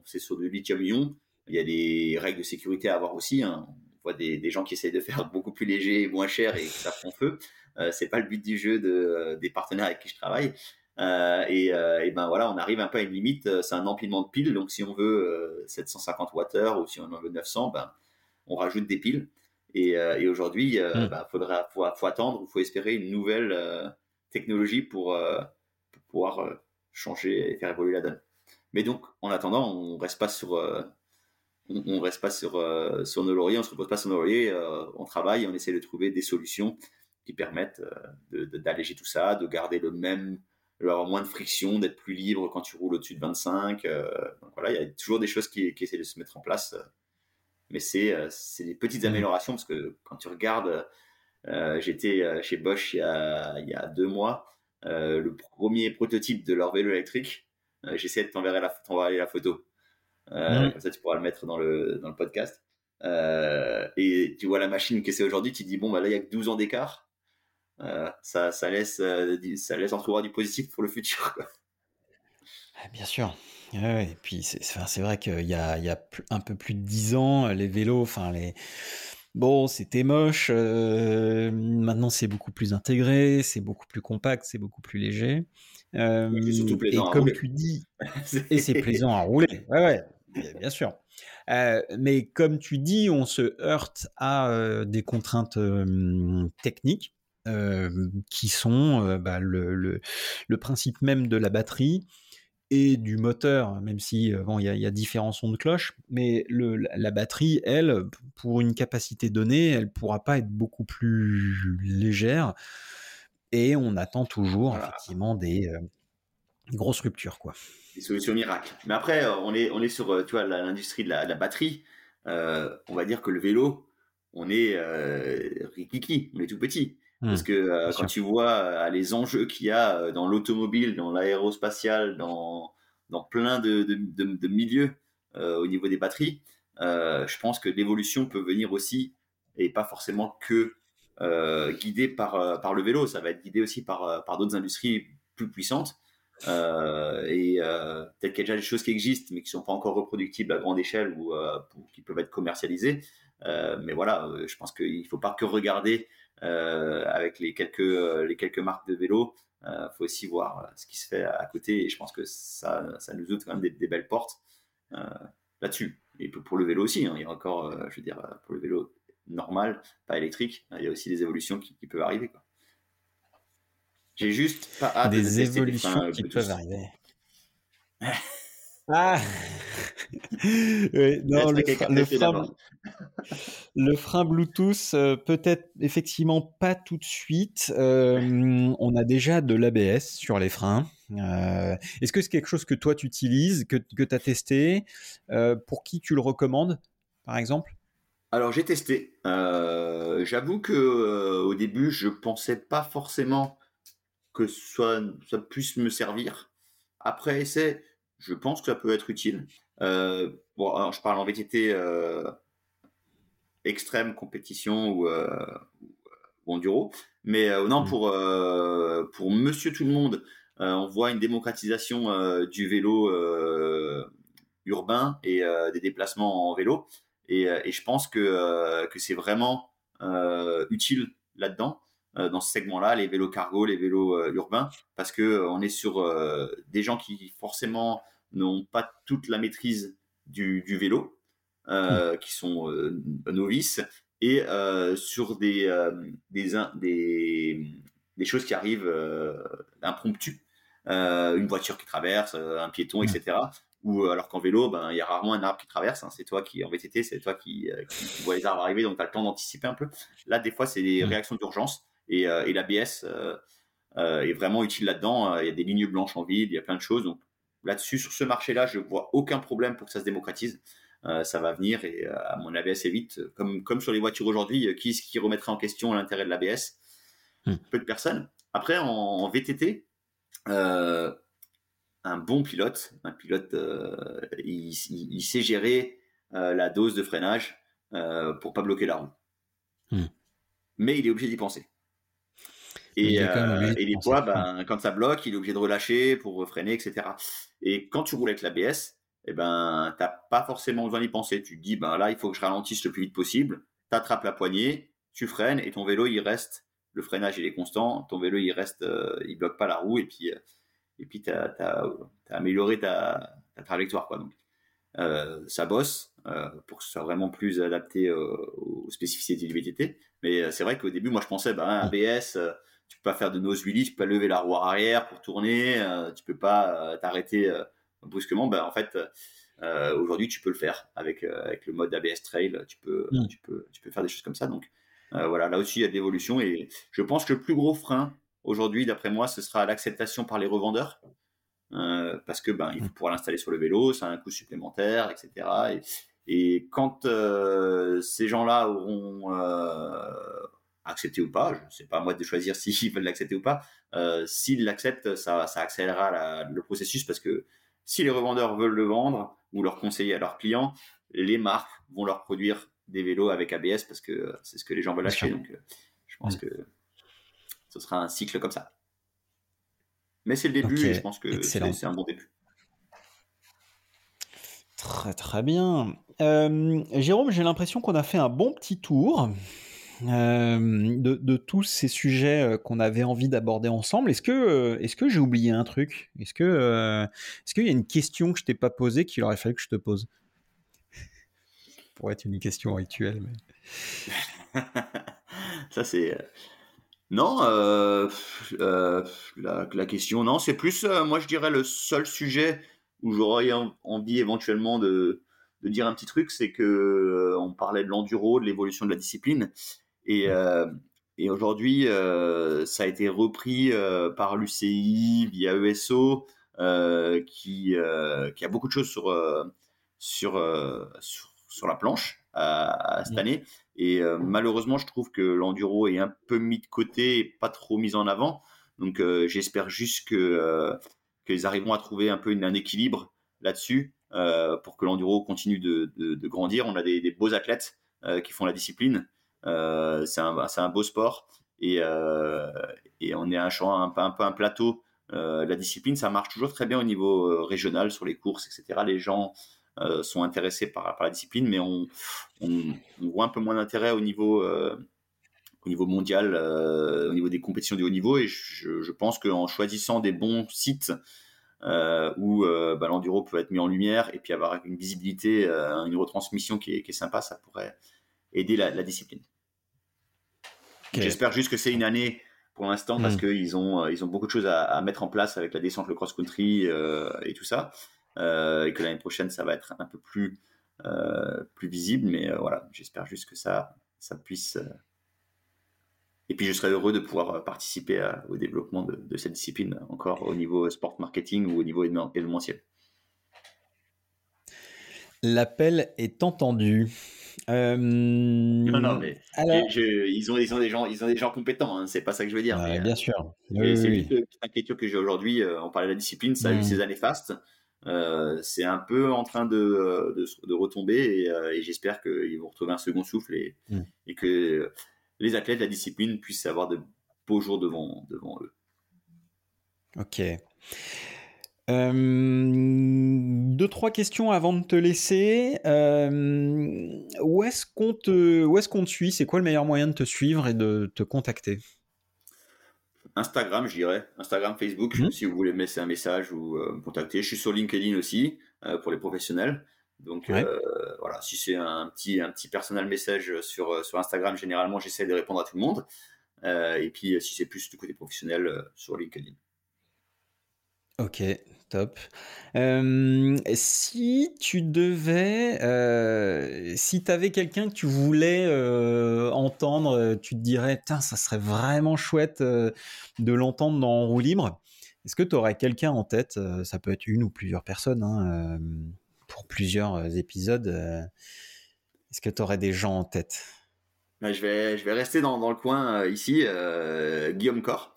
c'est sur du lithium-ion. Il y a des règles de sécurité à avoir aussi. Hein voit des, gens qui essayent de faire beaucoup plus léger moins cher et ça prend feu. Euh, c'est pas le but du jeu de, euh, des partenaires avec qui je travaille. Euh, et, ben voilà, on arrive un peu à une limite. C'est un empilement de piles. Donc si on veut 750 Wh ou si on en veut 900, ben on rajoute des piles. Et, aujourd'hui, il hmm. ben, faudra faut, faut attendre, il faut espérer une nouvelle technologie pour, pour pouvoir changer et faire évoluer la donne. Mais donc, en attendant, on reste pas sur on, ne reste pas sur, euh, sur nos lauriers, on se repose pas sur nos lauriers, euh, on travaille, on essaie de trouver des solutions qui permettent euh, d'alléger tout ça, de garder le même, avoir moins de friction, d'être plus libre quand tu roules au-dessus de 25. donc voilà, il y a toujours des choses qui, qui essaient de se mettre en place. Mais c'est des petites mmh. améliorations parce que quand tu regardes, j'étais chez Bosch il y, a, il y a deux mois, le premier prototype de leur vélo électrique, j'essaie de t'envoyer la, la photo. Euh, comme ça, tu pourras le mettre dans le, dans le podcast. Euh, et tu vois la machine que c'est aujourd'hui, tu te dis, bon, bah là, il y a que 12 ans d'écart. Euh, ça, ça, laisse, ça laisse entrevoir du positif pour le futur. Ah, bien sûr. Et puis, c'est vrai qu'il y a, il y a un peu plus de 10 ans, les vélos, enfin, les. Bon, c'était moche. maintenant, c'est beaucoup plus intégré, c'est beaucoup plus compact, c'est beaucoup plus léger. et comme tu dis, et c'est plaisant à rouler. Ouais, ouais bien sûr. Euh, mais comme tu dis, on se heurte à euh, des contraintes techniques qui sont bah, le, le, principe même de la batterie et du moteur, même si bon, il y, a différents sons de cloche, mais le, la batterie, elle, pour une capacité donnée, elle pourra pas être beaucoup plus légère. Et on attend toujours effectivement des, grosses ruptures, quoi des solutions miracles. Mais après, euh, on est, on est sur euh, tu vois, l'industrie de la, batterie. Euh, on va dire que le vélo, on est euh, rikiki, on est tout petit. Mmh. Parce que quand tu vois les enjeux qu'il y a dans l'automobile, dans l'aérospatial, dans, dans plein de, de, de, milieux au niveau des batteries, je pense que l'évolution peut venir aussi, et pas forcément que guidée par, par le vélo, ça va être guidé aussi par, par d'autres industries plus puissantes. Euh, et euh, peut-être qu'il y a déjà des choses qui existent, mais qui sont pas encore reproductibles à grande échelle ou euh, qui peuvent être commercialisées. mais voilà, je pense qu'il faut pas que regarder avec les quelques les quelques marques de vélo. Il faut aussi voir ce qui se fait à côté. Et je pense que ça, ça nous ouvre quand même des, belles portes là-dessus. Et pour, le vélo aussi, hein, il y a encore, je veux dire, pour le vélo normal, pas électrique, il y a aussi des évolutions qui, qui peuvent arriver. Quoi. J'ai juste pas hâte des évolutions qui peuvent arriver. Ah non, le, frein, Bluetooth, euh, peut-être effectivement pas tout de suite. Euh, on a déjà de l'ABS sur les freins. Euh, est-ce que c'est quelque chose que toi tu utilises, que, que tu as testé Pour qui tu le recommandes, par exemple? Alors j'ai testé. J'avoue que au début je pensais pas forcément que soit, ça puisse me servir. Après essai, je pense que ça peut être utile. Euh, bon, alors je parle en VTT euh, extrême, compétition ou, euh, ou enduro. Mais non, mmh. pour, pour monsieur tout le monde, on voit une démocratisation du vélo urbain et des déplacements en vélo. Et, et je pense que, que c'est vraiment utile là-dedans. Euh, dans ce segment-là, les vélos cargo, les vélos euh, urbains, parce que euh, on est sur des gens qui forcément n'ont pas toute la maîtrise du, vélo, hmm. qui sont novices, et sur des, des, des, choses qui arrivent impromptues. une voiture qui traverse, un piéton, etc. Ou alors qu'en vélo, ben il y a rarement un arbre qui traverse. Hein. c'est toi qui en VTT, c'est toi qui, qui, vois les arbres arriver, donc tu as le temps d'anticiper un peu. Là, des fois, c'est des réactions d'urgence et, et l'ABS est vraiment utile là-dedans. Il y a des lignes blanches en vide, il y a plein de choses. Donc là-dessus, sur ce marché-là, je vois aucun problème pour que ça se démocratise. Euh, ça va venir et euh, à mon avis assez vite. Comme, comme sur les voitures aujourd'hui, euh, qui, qui remettrait en question l'intérêt de l'ABS hmm. Peu de personnes. Après, en, VTT, un bon pilote, un pilote, il, sait gérer la dose de freinage pour pas bloquer la roue. Hmm. Mais il est obligé d'y penser. Et, et des fois, ben, quand ça bloque, il est obligé de relâcher pour freiner, etc. Et quand tu roules avec l'ABS, eh ben, t'as pas forcément besoin d'y penser. Tu te dis, ben là, il faut que je ralentisse le plus vite possible. Tu attrapes la poignée, tu freines et ton vélo, il reste, le freinage, il est constant. Ton vélo, il reste, euh, il bloque pas la roue et puis, euh, et puis tu as, amélioré ta, trajectoire, quoi. Donc, euh, ça bosse pour que ce soit vraiment plus adapté aux spécificités du VTT. Mais c'est vrai qu'au début, moi, je pensais, ben, ABS, tu peux pas faire de nose wheelie, tu peux pas lever la roue arrière pour tourner, tu peux pas t'arrêter brusquement, ben, en fait, euh, aujourd'hui, tu peux le faire avec, euh, avec le mode ABS Trail. Tu peux, mm. tu, peux, tu peux faire des choses comme ça. Donc, euh, voilà, là aussi, il y a de l'évolution. Et je pense que le plus gros frein aujourd'hui, d'après moi, ce sera l'acceptation par les revendeurs. parce que ben, il faut mm. pouvoir l'installer sur le vélo, ça a un coût supplémentaire, etc. Et, et quand ces gens-là auront accepté ou pas, je ne sais pas à moi de choisir s'ils veulent l'accepter ou pas, s'ils l'acceptent, ça, ça accélérera le processus parce que si les revendeurs veulent le vendre ou leur conseiller à leurs clients, les marques vont leur produire des vélos avec ABS parce que c'est ce que les gens veulent acheter. Donc, euh, je pense que ce sera un cycle comme ça. Mais c'est le début et je pense que c'est un bon début. Très très bien. Euh, Jérôme, j'ai l'impression qu'on a fait un bon petit tour. Euh, de, tous ces sujets euh, qu'on avait envie d'aborder ensemble. Est-ce que, euh, est-ce que j'ai oublié un truc? Est-ce que, est-ce qu'il y a une question que je t'ai pas posée qu'il aurait fallu que je te pose? Pour être une question rituelle. Ça c'est non, la, la, question non, c'est plus moi je dirais le seul sujet où j'aurais envie éventuellement de, de dire un petit truc, c'est que on parlait de l'enduro, de l'évolution de la discipline, et, euh, et aujourd'hui, euh, ça a été repris euh, par l'UCI via ESO, qui, qui a beaucoup de choses sur, sur, sur, la planche à, cette mmh. année. Et malheureusement, je trouve que l'enduro est un peu mis de côté et pas trop mis en avant. Donc j'espère juste que qu'ils arriveront à trouver un peu un équilibre là-dessus pour que l'enduro continue de, de, grandir. On a des, des beaux athlètes qui font la discipline. Euh, c'est un, beau sport et, euh, on est un, peu un plateau. Euh, la discipline, ça marche toujours très bien au niveau régional sur les courses, etc. Les gens sont intéressés par, la discipline, mais on, voit un peu moins d'intérêt au niveau au niveau mondial, au niveau des compétitions de haut niveau. Et je, pense qu'en choisissant des bons sites où bah, l'enduro peut être mis en lumière et puis avoir une visibilité, une retransmission qui est sympa, ça pourrait, aider la, discipline. J'espère juste que c'est une année pour l'instant parce hmm. qu'ils ont, euh, ils ont beaucoup de choses à, mettre en place avec la descente, le cross-country euh, et tout ça. Euh, et que l'année prochaine, ça va être un peu plus, plus visible. Mais voilà, j'espère juste que ça, ça puisse. Et puis je serais heureux de pouvoir participer au développement de, de, cette discipline, encore au niveau sport marketing ou au niveau événementiel. L'appel est entendu. Euh, non, non, mais ils, ont, ils, ont des gens, ils ont des gens compétents, hein, c'est pas ça que je veux dire. mais, bien sûr. c'est juste inquiétude que j'ai aujourd'hui. Euh, on parlait de la discipline, ça a eu ses années fastes. Euh, c'est un peu en train de, de, retomber et, j'espère qu'ils vont retrouver un second souffle et, mm. et, que les athlètes de la discipline puissent avoir de beaux jours devant, devant eux. Ok. Euh, deux, trois questions avant de te laisser. Euh, où est-ce qu'on te, où est qu'on te suit? C'est quoi le meilleur moyen de te suivre et de te contacter? Instagram, je dirais. Instagram, Facebook, mmh. si vous voulez me laisser un message ou euh, me contacter. Je suis sur LinkedIn aussi pour les professionnels. Donc voilà, si c'est un petit, un petit personnel message sur, sur Instagram, généralement j'essaie de répondre à tout le monde. et puis si c'est plus du côté professionnel, sur LinkedIn. Ok, top. si tu devais, si tu avais quelqu'un que tu voulais entendre, tu te dirais, ça serait vraiment chouette de l'entendre dans roue libre. Est-ce que tu aurais quelqu'un en tête Ça peut être une ou plusieurs personnes hein, pour plusieurs épisodes. Est-ce que tu aurais des gens en tête? Bah, je, vais, je vais rester dans, dans le coin ici, Guillaume Corr.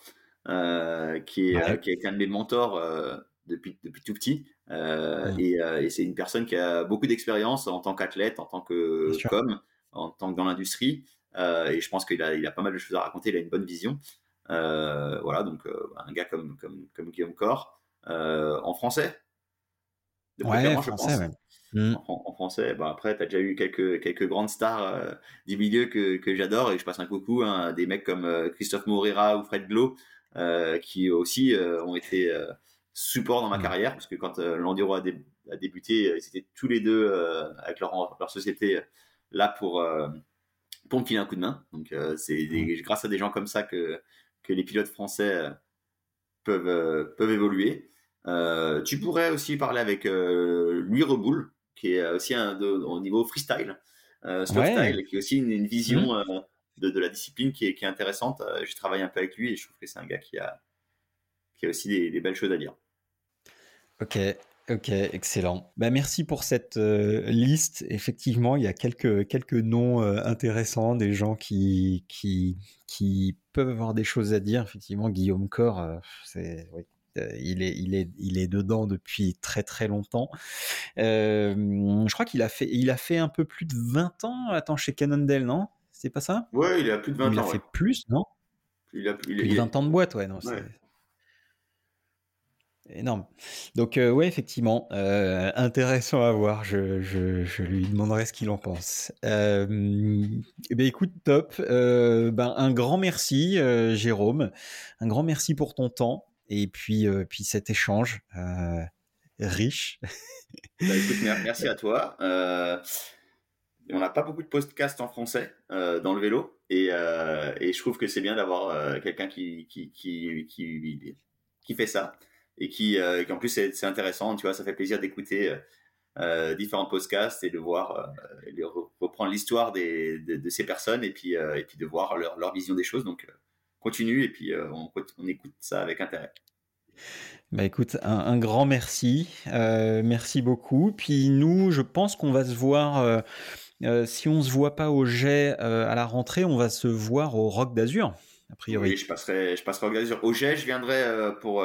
Euh, qui, est, qui est un de mes mentors euh, depuis, depuis tout petit. Euh, et, et c'est une personne qui a beaucoup d'expérience en tant qu'athlète, en tant que com, en tant que dans l'industrie. et je pense qu'il a, il a pas mal de choses à raconter, il a une bonne vision. voilà, donc un gars comme, comme, comme Guillaume Corr, en français? De ouais, en français, ouais. Mmh. En, français, bah après, tu as déjà eu quelques, quelques grandes stars du milieu que, que j'adore et je passe un coucou hein, des mecs comme Christophe Moreira ou Fred Glo, euh, qui aussi euh, ont été euh, support dans ma carrière, parce que quand l'enduro a, a, débuté, ils étaient tous les deux avec leur, leur société là pour, pour me filer un coup de main. Donc c'est grâce à des gens comme ça que, que les pilotes français peuvent, peuvent évoluer. tu pourrais aussi parler avec Louis Reboul, qui est aussi un au niveau freestyle, euh, qui est aussi une, vision mmh de, la discipline qui est, qui est intéressante. Euh, j'ai travaillé un peu avec lui et je trouve que c'est un gars qui a, qui a aussi des, belles choses à dire. Ok, Ok, excellent. Bah, merci pour cette euh, liste. Effectivement, il y a quelques, quelques noms euh, intéressants, des gens qui, qui, qui peuvent avoir des choses à dire. Effectivement, Guillaume Corr, c'est, oui, il, est, il, est, il est dedans depuis très très longtemps. je crois qu'il a fait, il a fait un peu plus de 20 ans attends, chez Cannondale, non? C'est pas ça? Ouais, il a plus de 20 ans. Il a fait plus, non? Il a plus de 20 ans de boîte, ouais. Non, Énorme. Donc, euh, ouais, effectivement, euh, intéressant à voir. Je, lui demanderai ce qu'il en pense. Euh, eh ben, écoute, top. ben, un grand merci, Jérôme. Un grand merci pour ton temps et puis, puis cet échange riche. Bah, merci à toi on n'a pas beaucoup de podcasts en français euh, dans le vélo et, euh, et, je trouve que c'est bien d'avoir euh, quelqu'un qui, qui, qui, qui, fait ça et qui, qui en plus c'est intéressant, tu vois, ça fait plaisir d'écouter différents podcasts et de voir, de reprendre l'histoire de, de, ces personnes et puis, et puis de voir leur, leur vision des choses. Donc continue et puis on, on écoute ça avec intérêt. Bah écoute, un, grand merci, merci beaucoup. Puis nous, je pense qu'on va se voir euh, si on se voit pas au jet euh, à la rentrée, on va se voir au Rock d'Azur, a priori. Oui, je passerai, je passerai au Rock d'Azur. Au jet, je viendrai euh, pour,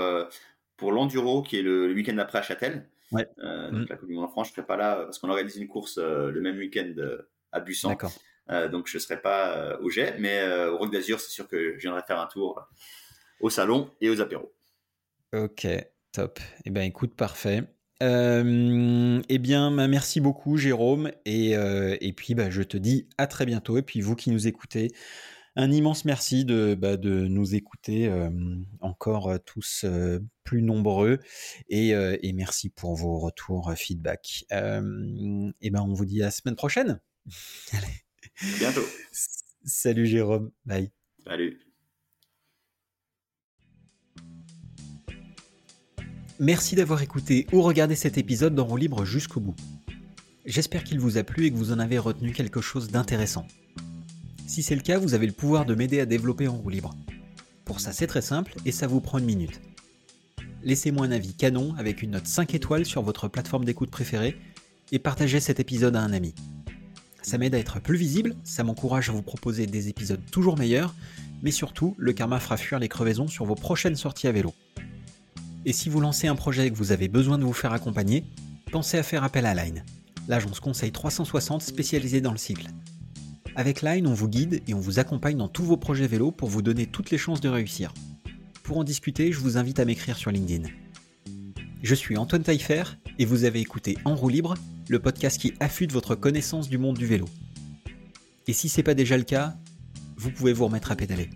pour l'Enduro, qui est le, week-end après à Châtel. Ouais. Mm. Donc la Coupe du Monde en France, je serai pas là parce qu'on organise une course le même week-end à Bussan. D'accord. donc je serai pas au jet, mais au Rock d'Azur, c'est sûr que je viendrai faire un tour au salon et aux apéros. Ok, top. Eh ben écoute, parfait. Euh, eh bien, bah, merci beaucoup, Jérôme. Et, euh, et puis, bah, je te dis à très bientôt. Et puis, vous qui nous écoutez, un immense merci de, bah, de nous écouter euh, encore tous plus nombreux. Et, et, merci pour vos retours, feedback. et ben, on vous dit à la semaine prochaine. Allez. Bientôt. Salut, Jérôme. Bye. Salut. Merci d'avoir écouté ou regardé cet épisode dans Roue Libre jusqu'au bout. J'espère qu'il vous a plu et que vous en avez retenu quelque chose d'intéressant. Si c'est le cas, vous avez le pouvoir de m'aider à développer en roue libre. Pour ça, c'est très simple et ça vous prend une minute. Laissez-moi un avis canon avec une note 5 étoiles sur votre plateforme d'écoute préférée et partagez cet épisode à un ami. Ça m'aide à être plus visible, ça m'encourage à vous proposer des épisodes toujours meilleurs, mais surtout, le karma fera fuir les crevaisons sur vos prochaines sorties à vélo. Et si vous lancez un projet et que vous avez besoin de vous faire accompagner, pensez à faire appel à Line, l'agence conseil 360 spécialisée dans le cycle. Avec Line, on vous guide et on vous accompagne dans tous vos projets vélo pour vous donner toutes les chances de réussir. Pour en discuter, je vous invite à m'écrire sur LinkedIn. Je suis Antoine Taillefer et vous avez écouté En roue libre, le podcast qui affûte votre connaissance du monde du vélo. Et si c'est pas déjà le cas, vous pouvez vous remettre à pédaler.